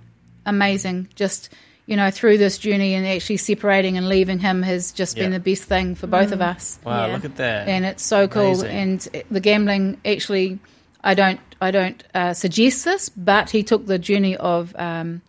amazing. Just you know, through this journey and actually separating and leaving him has just been the best thing for both of us Wow, Yeah. look at that. and it's so cool. Amazing. And the gambling actually, I don't, I don't uh, suggest this, but he took the journey of um,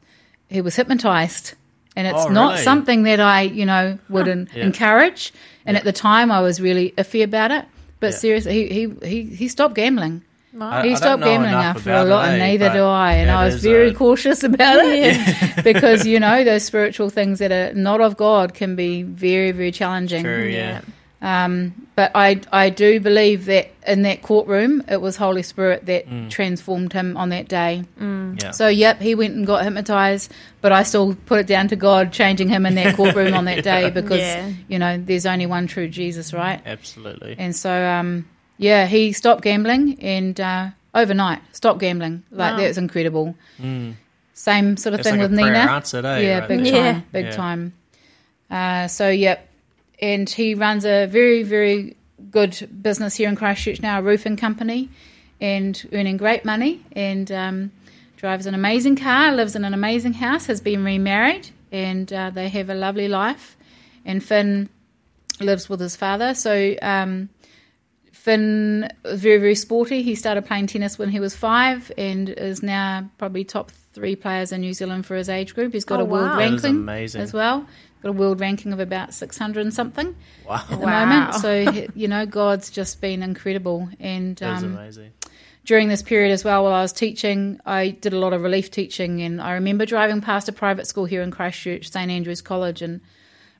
he was hypnotized, and it's Oh, not really? something that I, you know, would en- Yeah. encourage. And Yeah. at the time, I was really iffy about it. But Yeah. seriously, he, he he he stopped gambling. I- he stopped gambling after a lot, it, and eh, neither do I. And I was very a- cautious about it because you know those spiritual things that are not of God can be very very challenging. True, yeah. Um, but I I do believe that in that courtroom it was Holy Spirit that Mm. transformed him on that day. Yeah. So yep, he went and got hypnotized, but I still put it down to God changing him in that courtroom on that day because Yeah. you know there's only one true Jesus, right? Absolutely. And so um, yeah, he stopped gambling and uh, overnight stopped gambling. Like Wow. that's incredible. Mm. Same sort of It's thing like with a Nina. answered, eh, yeah, right big there. time, Yeah. big Yeah. time. Uh, so yep, and he runs a very very good business here in Christchurch now, a roofing company, and earning great money and um, drives an amazing car, lives in an amazing house, has been remarried, and uh, they have a lovely life. And Finn lives with his father, so. Um, Finn was very, very sporty. He started playing tennis when he was five and is now probably top three players in New Zealand for his age group. He's got Oh, a world wow. That is ranking amazing. as well. Got a world ranking of about 600 and something Wow. at the Wow. moment. So, you know, God's just been incredible. And That is um, amazing. during this period as well, while I was teaching, I did a lot of relief teaching. And I remember driving past a private school here in Christchurch, St Andrew's College, and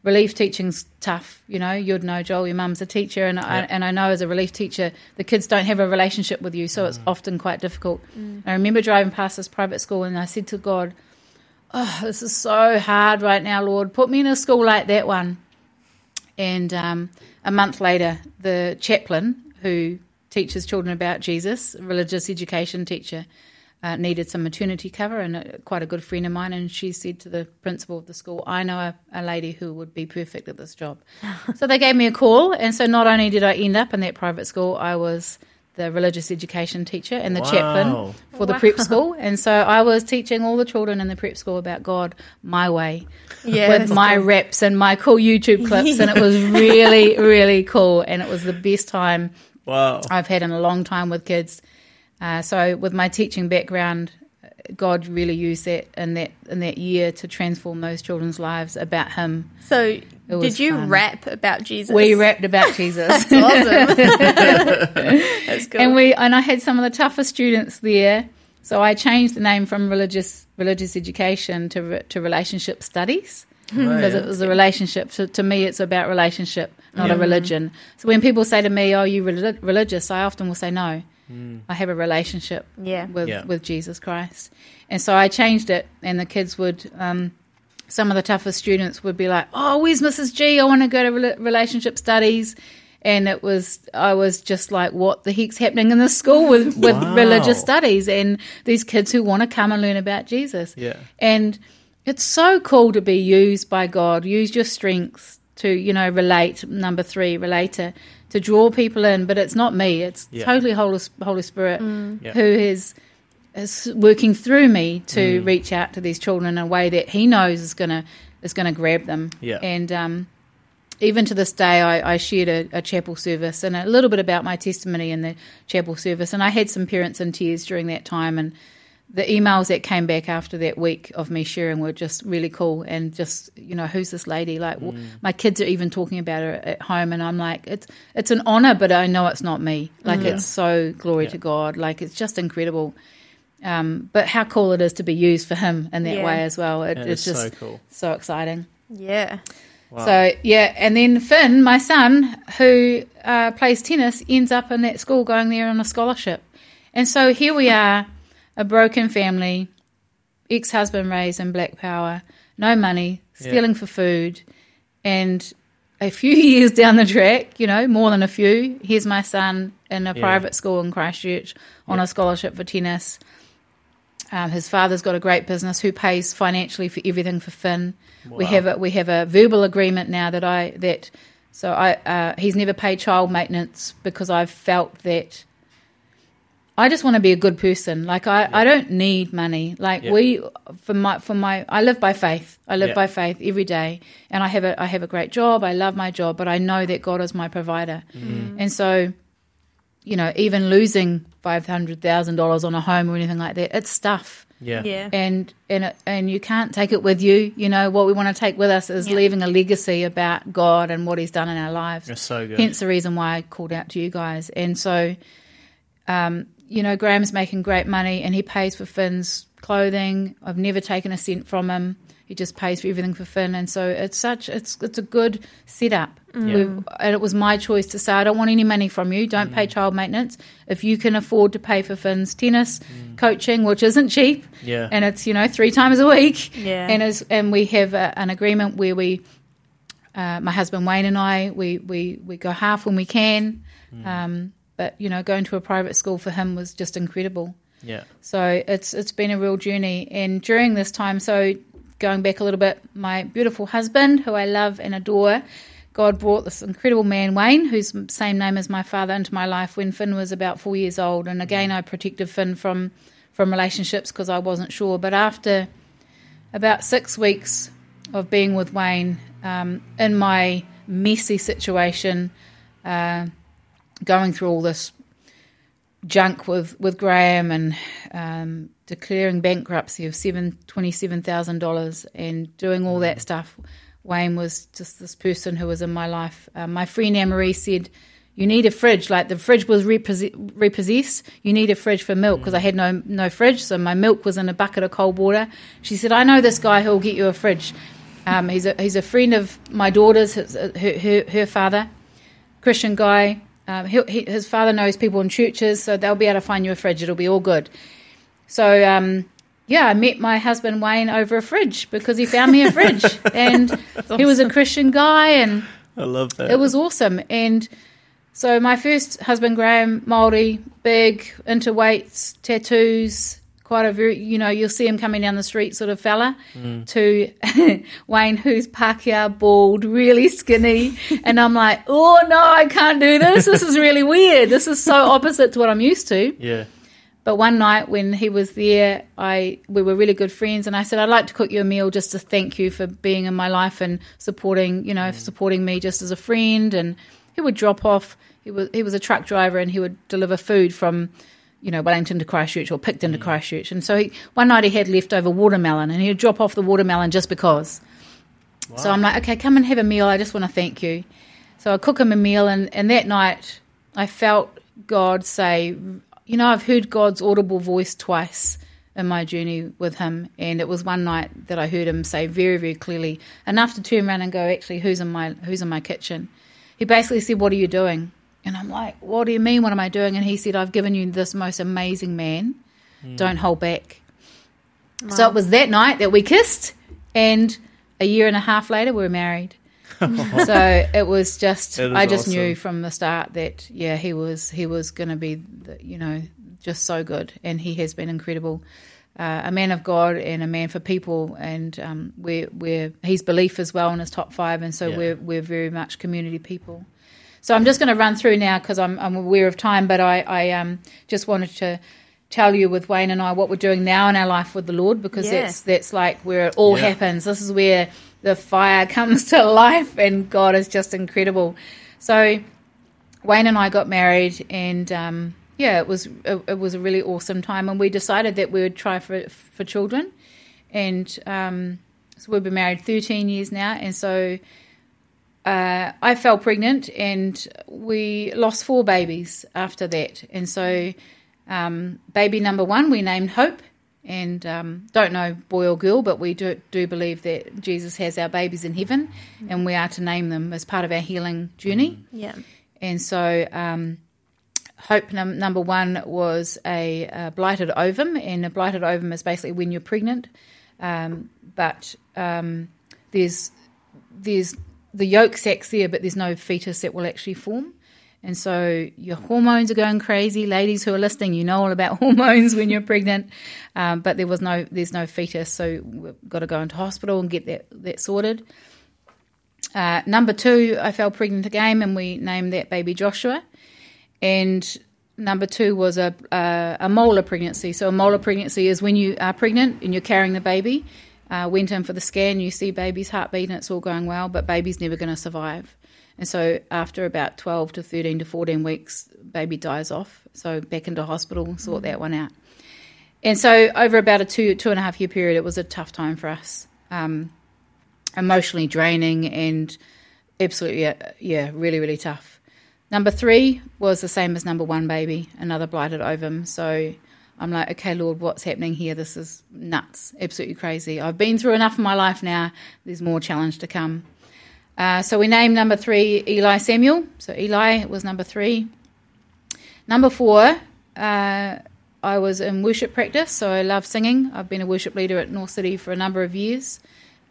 relief teaching's tough. You know, you'd know, Joel, your mum's a teacher, and I, Yeah. and I know as a relief teacher, the kids don't have a relationship with you, so it's often quite difficult. I remember driving past this private school, and I said to God, "Oh, this is so hard right now, Lord. Put me in a school like that one." And um, a month later, the chaplain who teaches children about Jesus, religious education teacher, uh, needed some maternity cover, and a, quite a good friend of mine. And she said to the principal of the school, "I know a, a lady who would be perfect at this job." so they gave me a call, and so not only did I end up in that private school, I was the religious education teacher and the Wow. chaplain for the Wow. prep school, and so I was teaching all the children in the prep school about God my way Yeah, with my cool. reps and my cool YouTube clips, and it was really, really cool, and it was the best time Wow. I've had in a long time with kids. Uh, so, with my teaching background, God really used that in that in that year to transform those children's lives about Him. So, did you fun. rap about Jesus? We rapped about Jesus. That's awesome. That's cool. and we and I had some of the toughest students there. So I changed the name from religious religious education to to relationship studies because yeah. it was a relationship. So to me, it's about relationship, not a religion. So when people say to me, "Oh, you relig- religious?" I often will say, "No, I have a relationship Yeah. with Yeah. with Jesus Christ." And so I changed it, and the kids would. Um, some of the toughest students would be like, "Oh, where's Mrs. G? I want to go to rela- relationship studies." And it was, I was just like, "What the heck's happening in this school with with Wow. religious studies and these kids who want to come and learn about Jesus?" Yeah. And it's so cool to be used by God. Use your strengths to, you know, relate. Number three, relate to, to draw people in. But it's not me. It's Yeah. totally Holy, Holy Spirit Yeah. who is is working through me to Mm. reach out to these children in a way that He knows is gonna is gonna grab them. Yeah. And um, even to this day, I, I shared a, a, chapel service and a little bit about my testimony in the chapel service. And I had some parents in tears during that time. And the emails that came back after that week of me sharing were just really cool. And just, you know, who's this lady? Like, mm. my kids are even talking about her at home. And I'm like, it's, it's an honor, but I know it's not me. Like, mm. it's so glory yeah. to God. Like, it's just incredible. Um, but how cool it is to be used for Him in that yeah. way as well. It, it's just so, cool. so exciting. Yeah. Wow. So yeah, and then Finn, my son, who uh, plays tennis, ends up in that school going there on a scholarship, and so here we are, a broken family, ex-husband raised in black power, no money, stealing yeah. for food, and a few years down the track, you know, more than a few, here's my son in a yeah. private school in Christchurch on yeah. a scholarship for tennis. Um, his father's got a great business who pays financially for everything for Finn. Wow. We have a we have a verbal agreement now that I that so I uh, he's never paid child maintenance because I've felt that I just want to be a good person. Like I, yeah. I don't need money. Like yeah. we for my for my I live by faith. I live yeah. by faith every day, and I have a I have a great job. I love my job, but I know that God is my provider, mm. and so you know even losing five hundred thousand dollars on a home or anything like that. It's stuff. Yeah. yeah. And and and you can't take it with you. You know what we want to take with us is yeah. leaving a legacy about God and what He's done in our lives. It's so good. Hence the reason why I called out to you guys. And so, um, you know, Graham's making great money and he pays for Finn's clothing. I've never taken a cent from him. He just pays for everything for Finn, and so it's such it's it's a good setup. Mm. And it was my choice to say I don't want any money from you. Don't mm. pay child maintenance. If you can afford to pay for Finn's tennis mm. coaching, which isn't cheap, yeah, and it's you know three times a week, yeah, and as and we have a, an agreement where we, uh, my husband Wayne and I, we we we go half when we can. Mm. Um, but you know, going to a private school for him was just incredible. Yeah. So it's it's been a real journey, and during this time, so going back a little bit, my beautiful husband, who I love and adore, God brought this incredible man, Wayne, whose same name as my father, into my life when Finn was about four years old. And again, I protected Finn from from relationships because I wasn't sure. But after about six weeks of being with Wayne um, in my messy situation, uh, going through all this junk with, with Graham and um, declaring bankruptcy of seven twenty seven thousand dollars and doing all that stuff. Wayne was just this person who was in my life. Uh, my friend Anne-Marie said, "You need a fridge. Like the fridge was repossessed. You need a fridge for milk because I had no no fridge, so my milk was in a bucket of cold water." She said, "I know this guy who will get you a fridge. Um, he's a he's a friend of my daughter's, her, her, her father, Christian guy. Um, he, he, his father knows people in churches, so they'll be able to find you a fridge. It'll be all good." So um, yeah, I met my husband Wayne over a fridge because he found me a fridge, and awesome. he was a Christian guy, and I love that. It was awesome, and so my first husband Graham, Maori, big, into weights, tattoos, quite a very you know you'll see him coming down the street sort of fella, mm. to Wayne who's Pākehā, bald, really skinny, and I'm like, oh no, I can't do this. This is really weird. This is so opposite to what I'm used to. Yeah. But one night when he was there, I we were really good friends, and I said I'd like to cook you a meal just to thank you for being in my life and supporting, you know, mm. supporting me just as a friend. And he would drop off. He was he was a truck driver, and he would deliver food from, you know, Wellington to Christchurch or Picton mm. to Christchurch. And so he, one night he had leftover watermelon, and he would drop off the watermelon just because. Wow. So I'm like, okay, come and have a meal. I just want to thank you. So I cook him a meal, and, and that night I felt God say, you know, I've heard God's audible voice twice in my journey with Him, and it was one night that I heard Him say very, very clearly enough to turn around and go, "Actually, who's in my who's in my kitchen?" He basically said, "What are you doing?" And I'm like, "What do you mean? What am I doing?" And he said, "I've given you this most amazing man. Mm. Don't hold back." Wow. So it was that night that we kissed, and a year and a half later, we were married. so it was just I just awesome. knew from the start that yeah he was he was going to be the, you know just so good and he has been incredible uh, a man of God and a man for people and um, we're we're he's belief as well in his top five and so yeah. we're we're very much community people so I'm just going to run through now because I'm I'm aware of time but I I um just wanted to tell you with Wayne and I what we're doing now in our life with the Lord because yeah. that's that's like where it all yeah. happens. This is where the fire comes to life, and God is just incredible. So Wayne and I got married, and um, yeah, it was it, it, was a really awesome time, and we decided that we would try for for children, and um, so we've been married 13 years now, and so uh, I fell pregnant, and we lost four babies after that, and so um, baby number one we named Hope, and um, don't know boy or girl, but we do do believe that Jesus has our babies in heaven, and we are to name them as part of our healing journey. Yeah, and so. Um, Hope num- number one was a, a, blighted ovum, and a blighted ovum is basically when you're pregnant, um, but um, there's there's the yolk sacs there, but there's no fetus that will actually form. And so your hormones are going crazy. Ladies who are listening, you know all about hormones when you're pregnant, um, but there was no there's no fetus, so we've got to go into hospital and get that that sorted. Uh, number two, I fell pregnant again, and we named that baby Joshua and number two was a, a, a molar pregnancy. So a molar pregnancy is when you are pregnant and you're carrying the baby. Uh, went in for the scan, you see baby's heartbeat and it's all going well, but baby's never going to survive. And so after about 12 to 13 to 14 weeks, baby dies off. So back into hospital, sort that one out. And so over about a two two and a half year period, it was a tough time for us, um, emotionally draining and absolutely yeah, yeah, really really tough. Number three was the same as number one baby, another blighted ovum. So I'm like, okay, Lord, what's happening here? This is nuts, absolutely crazy. I've been through enough in my life now. There's more challenge to come. Uh, so we named number three Eli Samuel. So Eli was number three. Number four, uh, I was in worship practice, so I love singing. I've been a worship leader at North City for a number of years.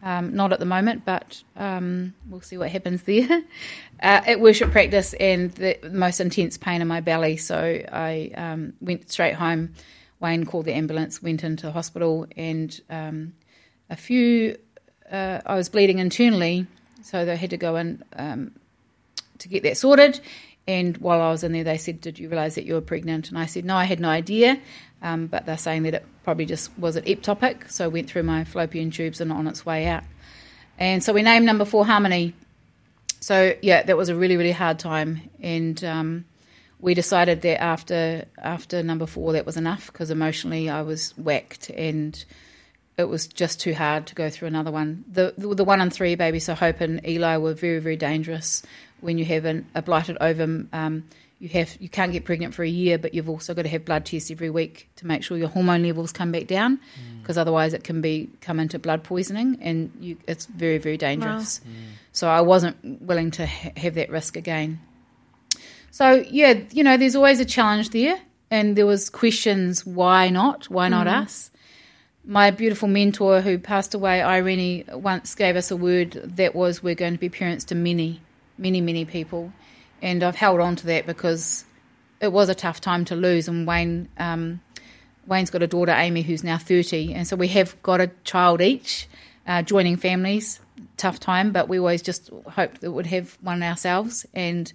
Um, not at the moment, but um, we'll see what happens there. uh, at worship practice and the most intense pain in my belly, so I um, went straight home. Wayne called the ambulance, went into hospital, and um, a few. Uh, I was bleeding internally, so they had to go in um, to get that sorted. And while I was in there, they said, "Did you realise that you were pregnant?" And I said, "No, I had no idea." Um, but they're saying that it probably just was an ectopic, so went through my fallopian tubes and on its way out. And so we named number four Harmony. So yeah, that was a really really hard time, and um, we decided that after after number four that was enough because emotionally I was whacked and it was just too hard to go through another one. The the, one and three baby, so Hope and Eli were very very dangerous when you have an, a blighted ovum. Um, you have you can't get pregnant for a year, but you've also got to have blood tests every week to make sure your hormone levels come back down, because mm. otherwise it can be come into blood poisoning, and you, it's very very dangerous. Wow. Mm. So I wasn't willing to ha- have that risk again. So yeah, you know, there's always a challenge there, and there was questions: why not? Why not mm. us? My beautiful mentor, who passed away, Irene, once gave us a word that was, "We're going to be parents to many, many, many people." And I've held on to that because it was a tough time to lose. And Wayne, um, Wayne's got a daughter, Amy, who's now thirty, and so we have got a child each. Uh, joining families, tough time, but we always just hoped that we'd have one ourselves, and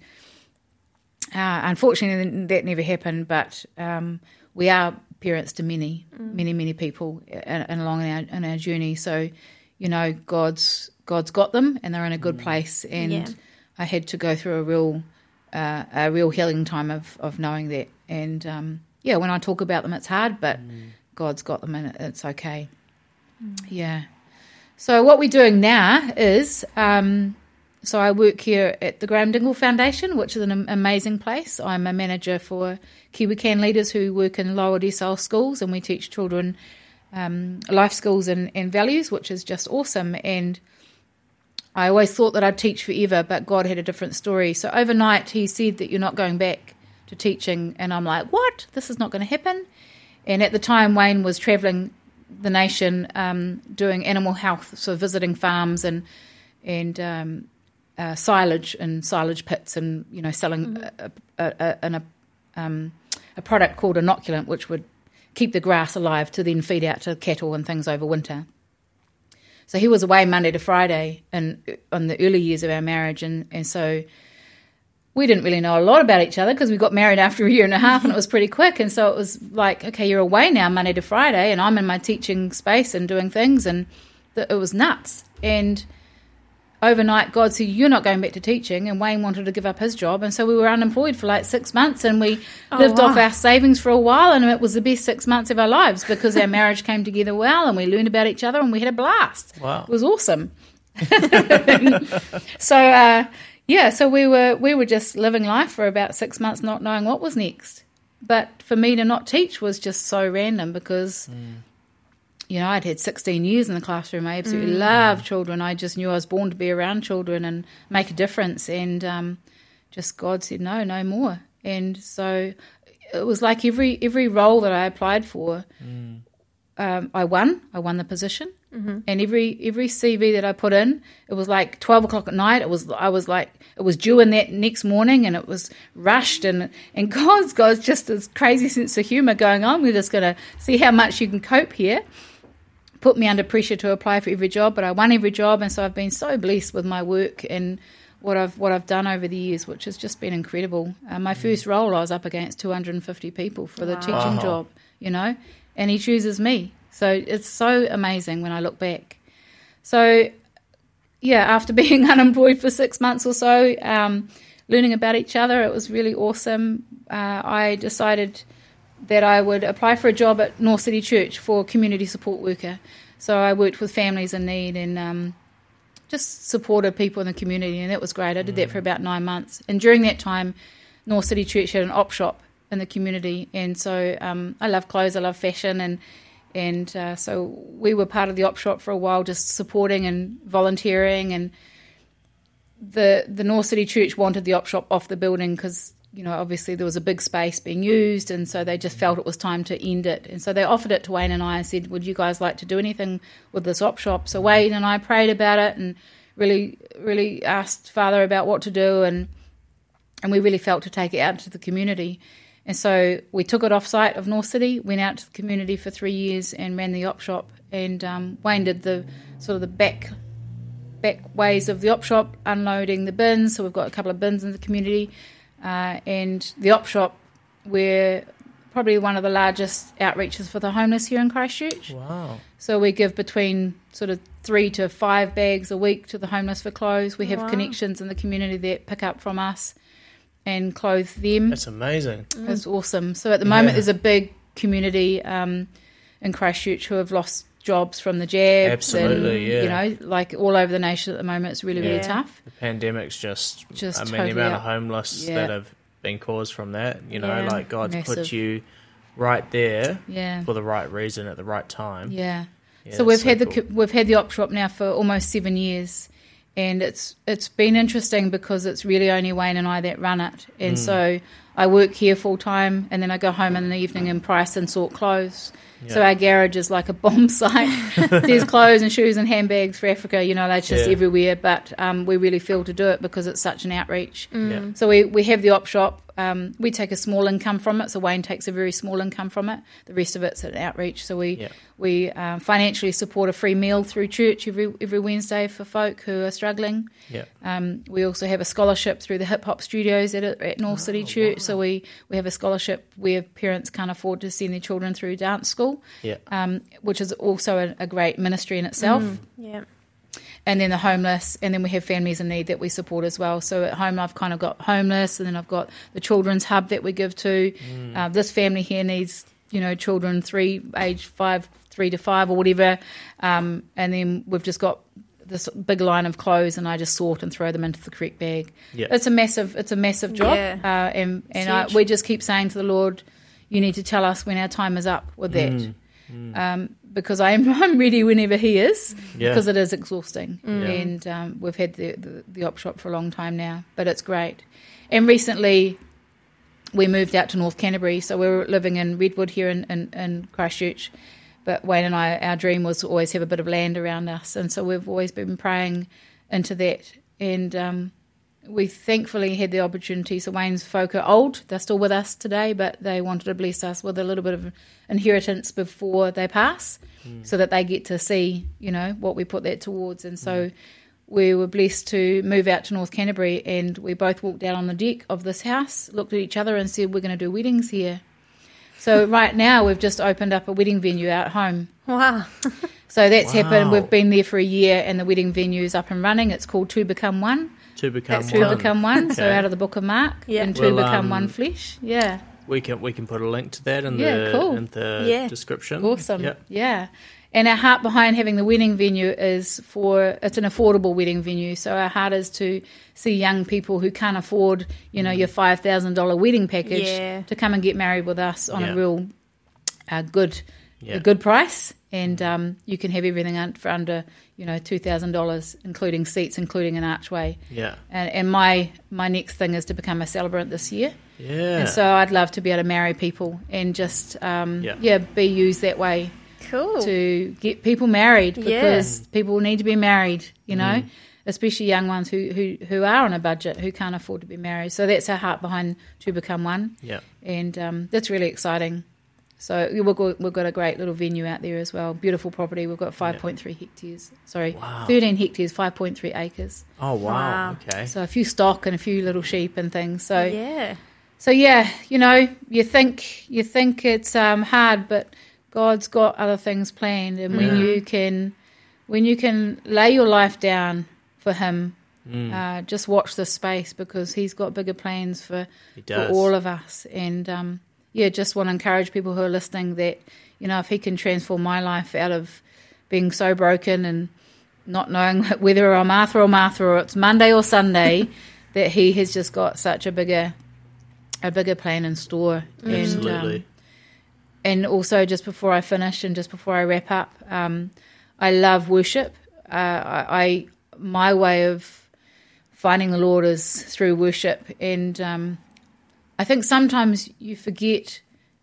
uh, unfortunately that never happened. But um, we are parents to many, mm. many, many people, and, and along in our, in our journey. So, you know, God's God's got them, and they're in a good mm. place, and. Yeah I had to go through a real uh, a real healing time of, of knowing that. And um, yeah, when I talk about them, it's hard, but mm. God's got them and it's okay. Mm. Yeah. So what we're doing now is, um, so I work here at the Graeme Dingle Foundation, which is an amazing place. I'm a manager for KiwiCan leaders who work in lower decile schools, and we teach children um, life skills and, and values, which is just awesome. And I always thought that I'd teach forever, but God had a different story. So overnight, He said that you're not going back to teaching. And I'm like, what? This is not going to happen. And at the time, Wayne was traveling the nation um, doing animal health, so visiting farms and and um, uh, silage and silage pits, and you know selling mm-hmm. a, a, a, a, um, a product called inoculant, which would keep the grass alive to then feed out to cattle and things over winter. So he was away Monday to Friday, and uh, on the early years of our marriage, and and so we didn't really know a lot about each other because we got married after a year and a half, and it was pretty quick. And so it was like, okay, you're away now Monday to Friday, and I'm in my teaching space and doing things, and it was nuts. And overnight, God said, You're not going back to teaching. And Wayne wanted to give up his job. And so we were unemployed for like six months and we Oh, lived wow. off our savings for a while. And it was the best six months of our lives because our marriage came together well and we learned about each other and we had a blast. Wow. It was awesome. so, uh, yeah, so we were we were just living life for about six months, not knowing what was next. But for me to not teach was just so random because, you know, I'd had 16 years in the classroom. I absolutely love children. I just knew I was born to be around children and make a difference. And um, just God said, no, no more. And so it was like every every role that I applied for, um, I won. I won the position. And every every CV that I put in, it was like twelve o'clock at night. It was I was like it was due in that next morning, and it was rushed. And and God's got just this crazy sense of humor going on. We're just going to see how much you can cope here. Put me under pressure to apply for every job, but I won every job, and so I've been so blessed with my work and what I've what I've done over the years, which has just been incredible. Uh, my first role, I was up against 250 people for the teaching Wow. job, you know, and he chooses me. So it's so amazing when I look back. So, yeah, after being unemployed for six months or so, um, learning about each other, it was really awesome. Uh, I decided that I would apply for a job at North City Church for community support worker. So I worked with families in need and um, just supported people in the community, and that was great. I did that for about nine months, and during that time, North City Church had an op shop in the community, and so um, I love clothes, I love fashion, and and uh, so we were part of the op shop for a while, just supporting and volunteering, and the the North City Church wanted the op shop off the building because you know obviously there was a big space being used, and so they just felt it was time to end it, and so they offered it to Wayne and I and said, "Would you guys like to do anything with this op shop?" So Wayne and I prayed about it and really really asked Father about what to do, and and we really felt to take it out to the community. And so we took it off site of North City, went out to the community for three years, and ran the op shop. And um, Wayne did the sort of the back back ways of the op shop, unloading the bins. So we've got a couple of bins in the community, uh, and the op shop. We're probably one of the largest outreaches for the homeless here in Christchurch. Wow. So we give between sort of three to five bags a week to the homeless for clothes. We have Wow. connections in the community that pick up from us and clothe them. That's amazing. It's awesome. So at the moment, Yeah. there's a big community um, in Christchurch who have lost jobs from the jabs. Absolutely, and, yeah. You know, like all over the nation at the moment, it's really, really tough. The pandemic's just, Just I mean, totally the amount of up. homeless Yeah. that have been caused from that, you know, Yeah. like God's put you right there Yeah. for the right reason at the right time. Yeah. Yeah, so we've that's had the cool. co we've had the op shop now for almost seven years, and it's it's been interesting because it's really only Wayne and I that run it, and Mm. so I work here full time, and then I go home in the evening and price and sort clothes. So our garage is like a bomb site. There's clothes and shoes and handbags for Africa, you know, that's just Yeah. everywhere. But um, we really feel to do it because it's such an outreach. Yeah. So we, we have the op shop. Um, we take a small income from it. So Wayne takes a very small income from it. The rest of it's an outreach. So we Yeah. we uh, financially support a free meal through church every every Wednesday for folk who are struggling. Yeah. Um, we also have a scholarship through the Hip Hop Studios at, at North Oh, City Church. So we, we have a scholarship where parents can't afford to send their children through dance school, Yeah. um, which is also a, a great ministry in itself Yeah. and then the homeless, and then we have families in need that we support as well. So at home, I've kind of got homeless, and then I've got the children's hub that we give to. Uh, this family here needs, you know, children three, age five, three to five, or whatever, um, and then we've just got this big line of clothes, and I just sort and throw them into the correct bag. Yeah. It's a massive, it's a massive job, Yeah. uh, and and I, we just keep saying to the Lord, "You need to tell us when our time is up with that." Um, because I'm I'm ready whenever he is, Yeah. because it is exhausting, Yeah. and um, we've had the, the the op shop for a long time now, but it's great. And recently, we moved out to North Canterbury, so we were living in Redwood here in, in, in Christchurch. But Wayne and I, our dream was to always have a bit of land around us, and so we've always been praying into that. And um, we thankfully had the opportunity. So Wayne's folk are old; they're still with us today, but they wanted to bless us with a little bit of inheritance before they pass, so that they get to see, you know, what we put that towards. And so we were blessed to move out to North Canterbury, and we both walked out on the deck of this house, looked at each other, and said, "We're going to do weddings here." So right now we've just opened up a wedding venue out home. Wow. So that's happened. We've been there for a year, and the wedding venue is up and running. It's called Two Become One. To become Two one. Become One. So out of the Book of Mark, Yeah. and Two Well, Become um, One flesh. Yeah, We can we can put a link to that in Yeah, the cool. in the Yeah. description. awesome. Yep. Yeah. And our heart behind having the wedding venue is for it's an affordable wedding venue. So our heart is to see young people who can't afford, you know, your five thousand dollar wedding package Yeah. to come and get married with us on Yeah. a real uh, good Yeah. a good price, and um, you can have everything for under you know two thousand dollars, including seats, including an archway. Yeah. And, and my my next thing is to become a celebrant this year, Yeah. and so I'd love to be able to marry people and just um, Yeah. yeah be used that way Cool. to get people married Yeah. because people need to be married, you know, especially young ones who, who, who are on a budget who can't afford to be married. So that's our heart behind Two Become One, yeah. and um, that's really exciting. So we've got, we've got a great little venue out there as well. Beautiful property. We've got 5.3 hectares. Sorry, Wow. 13 hectares, 5.3 acres. Oh wow. Wow. Okay. So a few stock and a few little sheep and things. So yeah. so yeah, you know, you think you think it's um, hard, but God's got other things planned, and when Yeah. you can, when you can lay your life down for Him, Mm. uh, just watch this space because He's got bigger plans for for all of us. And um, yeah, just want to encourage people who are listening that you know if He can transform my life out of being so broken and not knowing whether I'm Martha or Martha or it's Monday or Sunday, that He has just got such a bigger a bigger plan in store. And, Absolutely. um, and also, just before I finish and just before I wrap up, um, I love worship. Uh, I, I my way of finding the Lord is through worship, and um, I think sometimes you forget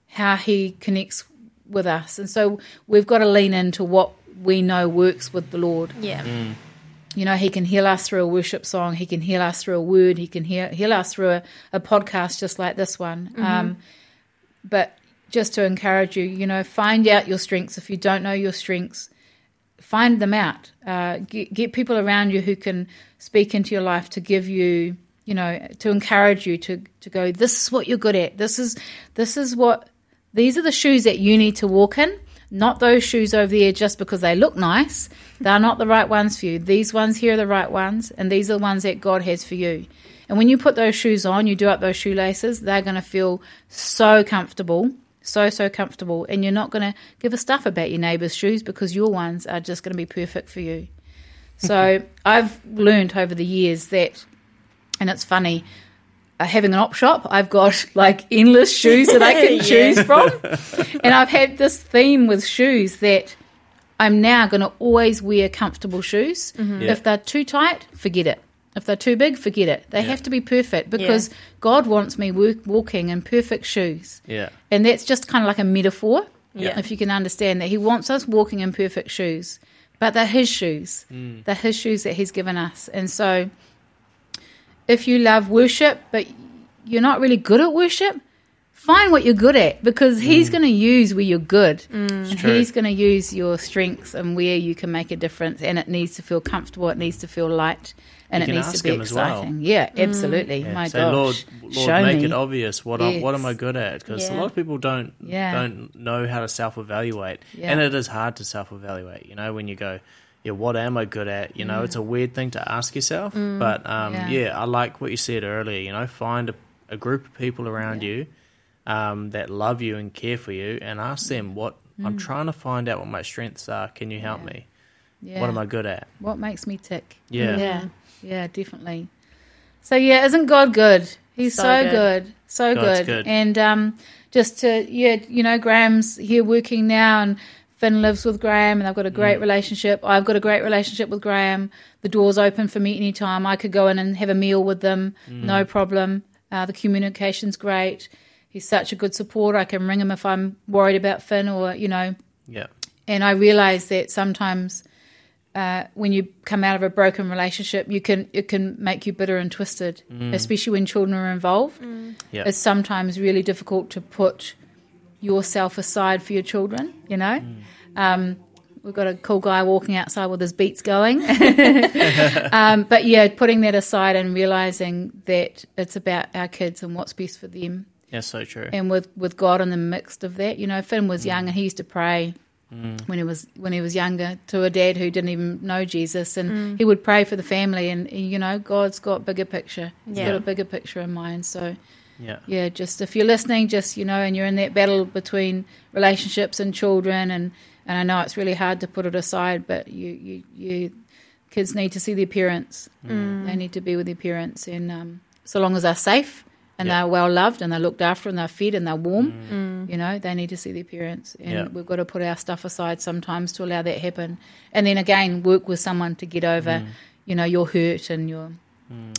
how He connects with us, and so we've got to lean into what we know works with the Lord. Yeah. You know, He can heal us through a worship song. He can heal us through a word. He can heal, heal us through a, a podcast just like this one. Um, but just to encourage you, you know, find out your strengths. If you don't know your strengths, find them out. Uh, get, get people around you who can speak into your life to give you, you know, to encourage you to to go. This is what you're good at. This is this is what these are the shoes that you need to walk in. Not those shoes over there just because they look nice. They're not the right ones for you. These ones here are the right ones, and these are the ones that God has for you. And when you put those shoes on, you do up those shoelaces, they're going to feel so comfortable, so, so comfortable. And you're not going to give a stuff about your neighbour's shoes because your ones are just going to be perfect for you. So I've learned over the years that, and it's funny, uh, having an op shop, I've got like endless shoes that I can Yeah. choose from. and I've had this theme with shoes that I'm now going to always wear comfortable shoes. Yeah. If they're too tight, forget it. If they're too big, forget it. They Yeah. have to be perfect because God wants me work, walking in perfect shoes. Yeah. And that's just kind of like a metaphor, Yeah. if you can understand that. He wants us walking in perfect shoes, but they're His shoes. Mm. They're His shoes that He's given us. And so, if you love worship, but you're not really good at worship, find what you're good at because mm. He's going to use where you're good. Mm. And true. He's going to use your strengths and where you can make a difference. And it needs to feel comfortable, it needs to feel light, and You it needs to be him as well. exciting. Yeah, absolutely. Yeah. My Say, gosh. Lord, Lord, Show make me. it obvious. What I, what am I good at? Because a lot of people don't Yeah. don't know how to self evaluate, Yeah. and it is hard to self evaluate. You know, when you go, yeah, what am I good at? You know, it's a weird thing to ask yourself. But um, Mm. Yeah. yeah. I like what you said earlier. You know, find a, a group of people around you um, that love you and care for you, and ask them what I'm trying to find out what my strengths are. Can you help Mm. Yeah. me? Yeah. What am I good at? What makes me tick? Yeah. Yeah. Yeah, definitely. So yeah, isn't God good? He's so, So good. good. So God's good. good. And um just to yeah, you know, Graham's here working now and Finn lives with Graham and I've got a Mm. great relationship. I've got a great relationship with Graham. The door's open for me anytime. I could go in and have a meal with them, Mm. no problem. Uh, the communication's great. He's such a good supporter. I can ring him if I'm worried about Finn or, you know, Yeah. and I realize that sometimes uh, when you come out of a broken relationship, you can it can make you bitter and twisted, especially when children are involved. Yeah. It's sometimes really difficult to put yourself aside for your children. You know, um, we've got a cool guy walking outside with his beats going, um, but yeah, putting that aside and realizing that it's about our kids and what's best for them That's so true. and with with God in the midst of that. You know, Finn was young and he used to pray Mm. when he was when he was younger to a dad who didn't even know Jesus, and mm. he would pray for the family. And you know, God's got bigger picture. He's Yeah. got a bigger picture in mind. So Yeah. yeah, just if you're listening, just you know, and you're in that battle between relationships and children, and and I know it's really hard to put it aside, but you you, you kids need to see the appearance. Mm. They need to be with their parents, and um, so long as they're safe and Yeah. they're well loved and they're looked after and they're fed and they're warm, mm. mm. you know, they need to see the appearance, and Yeah. we've got to put our stuff aside sometimes to allow that happen, and then again work with someone to get over, mm. you know, your hurt and your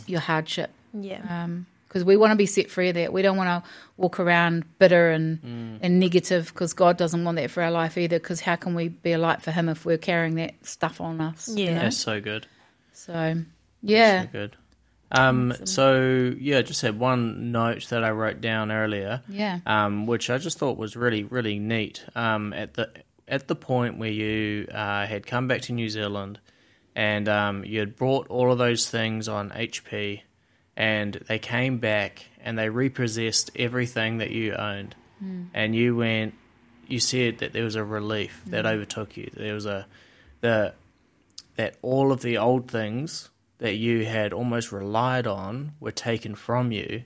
your hardship Yeah. Um, because we want to be set free of that. We don't want to walk around bitter and and negative because God doesn't want that for our life either. Because how can we be a light for Him if we're carrying that stuff on us? you Yeah. know? That's so good. So yeah, So good. Um, so yeah, just had one note that I wrote down earlier. yeah, um, which I just thought was really really neat. Um, at the at the point where you uh, had come back to New Zealand, and um, you had brought all of those things on HP, and they came back and they repossessed everything that you owned, and you went. You said that there was a relief that overtook you. There was a the that all of the old things that you had almost relied on were taken from you,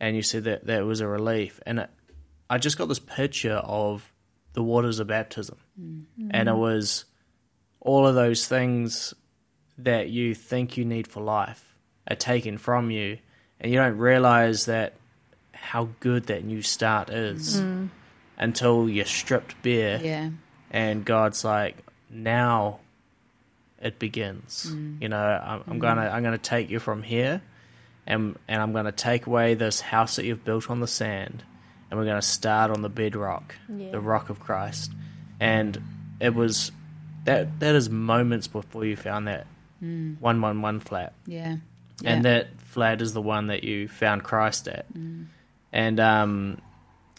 and you said that that was a relief. And it, I just got this picture of the waters of baptism, mm-hmm. and it was all of those things that you think you need for life are taken from you, and you don't realize that how good that new start is mm-hmm. until you're stripped bare. Yeah, and God's like, now it begins. Mm. You know, I'm, I'm gonna I'm gonna take you from here, and and I'm gonna take away this house that you've built on the sand, and we're gonna start on the bedrock, Yeah. the rock of Christ. And it was that that is moments before you found that one one one flat yeah, yeah. and that flat is the one that you found Christ at. And um,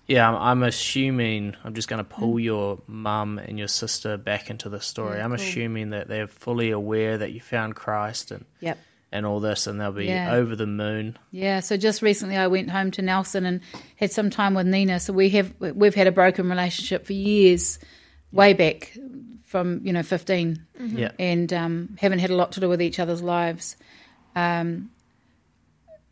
yeah, I'm, I'm assuming I'm just going to pull your mum and your sister back into the story. Yeah, I'm cool. assuming that they're fully aware that you found Christ and yep. and all this, and they'll be Yeah. over the moon. Yeah, so just recently I went home to Nelson and had some time with Nina. So we have we've had a broken relationship for years, way back from you know 15 Yeah, and um, haven't had a lot to do with each other's lives. Um,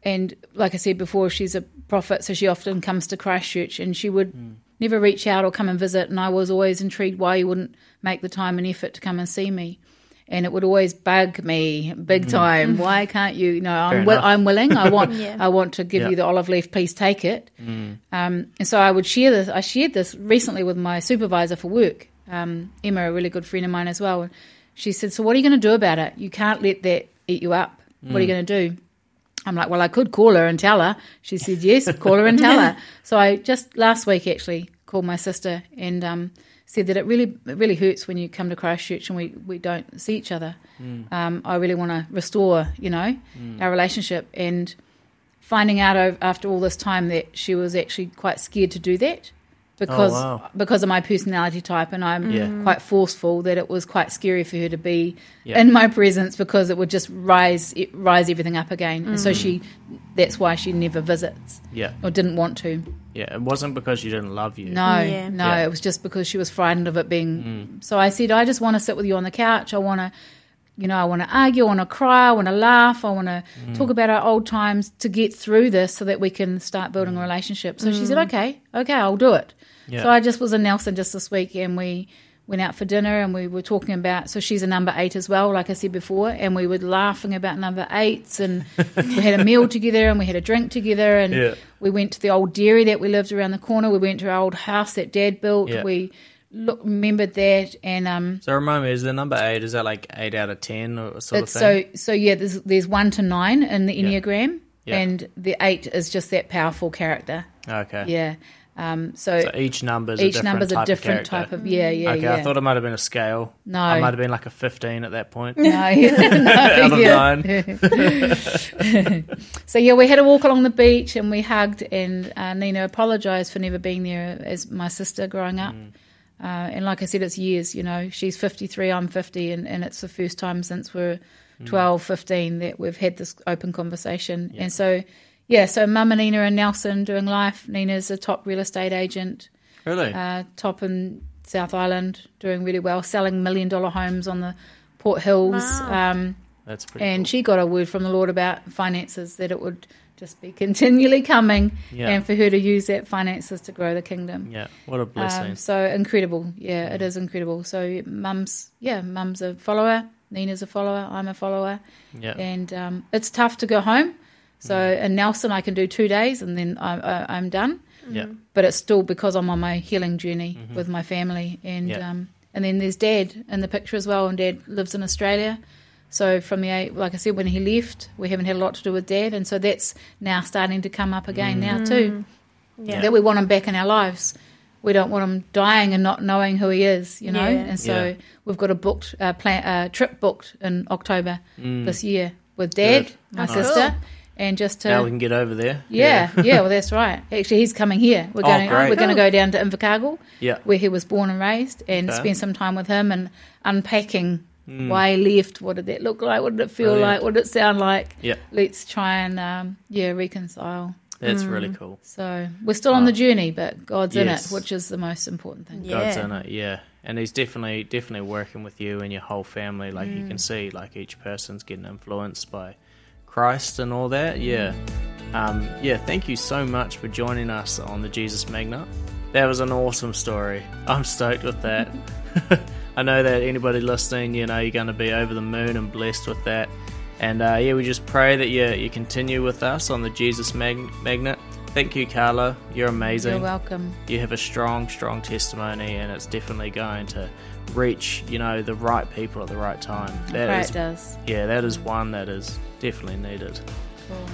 and like I said before, she's a prophet, so she often comes to Christchurch, and she would never reach out or come and visit. And I was always intrigued why you wouldn't make the time and effort to come and see me. And it would always bug me big time. Why can't you? You know, I'm, wi- I'm willing. I want. Yeah. I want to give Yeah. you the olive leaf. Please take it. Um, and so I would share this. I shared this recently with my supervisor for work, um, Emma, a really good friend of mine as well. And she said, "So what are you going to do about it? You can't let that eat you up. What are you going to do?" I'm like, "Well, I could call her and tell her." She said, "Yes, call her and tell her." So I just last week actually called my sister and um, said that it really it really hurts when you come to Christchurch and we, we don't see each other. Um, I really want to restore, you know, our relationship and finding out after all this time that she was actually quite scared to do that because wow. because of my personality type and I'm Yeah. quite forceful that it was quite scary for her to be Yeah. in my presence because it would just rise it, rise everything up again and Mm. so she that's why she never visits yeah, or didn't want to yeah. It wasn't because she didn't love you. no Yeah. no Yeah. it was just because she was frightened of it being Mm. so I said I just want to sit with you on the couch I want to you know, I want to argue, I want to cry, I want to laugh, I want to Mm. talk about our old times to get through this so that we can start building a relationship. So she said, okay, okay, I'll do it. Yeah. So I just was in Nelson just this week and we went out for dinner and we were talking about, so she's a number eight as well, like I said before, and we were laughing about number eights and we had a meal together and we had a drink together and Yeah. we went to the old dairy that we lived around the corner. We went to our old house that dad built. Yeah. We look, remembered that and, um, So remind me, is the number eight? Is that like eight out of ten or sort it's of thing? so so yeah. There's there's one to nine in the enneagram, Yeah. and the eight is just that powerful character. okay. Yeah. Um. So, So each number's a each number's a different of type of yeah yeah okay, yeah. I thought it might have been a scale. No. I might have been like a fifteen at that point. no, no, Out of yeah. nine. So yeah, we had a walk along the beach and we hugged, and uh, Nina apologised for never being there as my sister growing up. Mm. Uh, and like I said, it's years. You know, she's fifty three, I'm fifty, and, and it's the first time since we're Mm. 12, 15 that we've had this open conversation. And so, yeah, so Mum and Nina and Nelson doing life. Nina's a top real estate agent, Really? uh, top in South Island, doing really well, selling million dollar homes on the Port Hills. Wow. Um, That's pretty and cool. she got a word from the Lord about finances that it would just be continually coming, Yeah. and for her to use that finances to grow the kingdom. Yeah, what a blessing. Um, so incredible, yeah, it is incredible. So mum's, yeah, mum's a follower, Nina's a follower, I'm a follower, yeah. and um, it's tough to go home. So in Nelson, I can do two days and then I, I, I'm done. Yeah. But it's still because I'm on my healing journey with my family, and Yeah. um, and then there's Dad in the picture as well, and Dad lives in Australia. So from the eight- like I said, when he left, we haven't had a lot to do with Dad, and so that's now starting to come up again now too. Yeah. That we want him back in our lives. We don't want him dying and not knowing who he is, you know. Yeah. And so Yeah. we've got a booked uh, plan, uh, trip booked in October this year with Dad, Mm. Good. my Nice. sister, and just to now we can get over there. yeah, yeah, well, that's right. Actually, he's coming here. We're Oh, going. great. we're going to go down to Invercargill, Yeah. where he was born and raised, and Okay. spend some time with him and unpacking why he left. What did that look like? What did it feel Mm. Brilliant. like? What did it sound like? Yeah. Let's try and um, yeah reconcile. That's really cool. So we're still on Oh. the journey, but God's Yes. in it, which is the most important thing. Yeah. God's in it, yeah. And he's definitely definitely working with you and your whole family. Like you Mm. can see, like each person's getting influenced by Christ and all that. Yeah. Um, yeah, thank you so much for joining us on the Jesus Magnet. That was an awesome story. I'm stoked with that. I know that anybody listening, you know, you're going to be over the moon and blessed with that. And uh, yeah, we just pray that you you continue with us on the Jesus Mag- Magnet. Thank you, Karla. You're amazing You're welcome. you have a strong, strong testimony, and it's definitely going to reach, you know, the right people at the right time. That is, does. yeah, that is one that is definitely needed. Cool.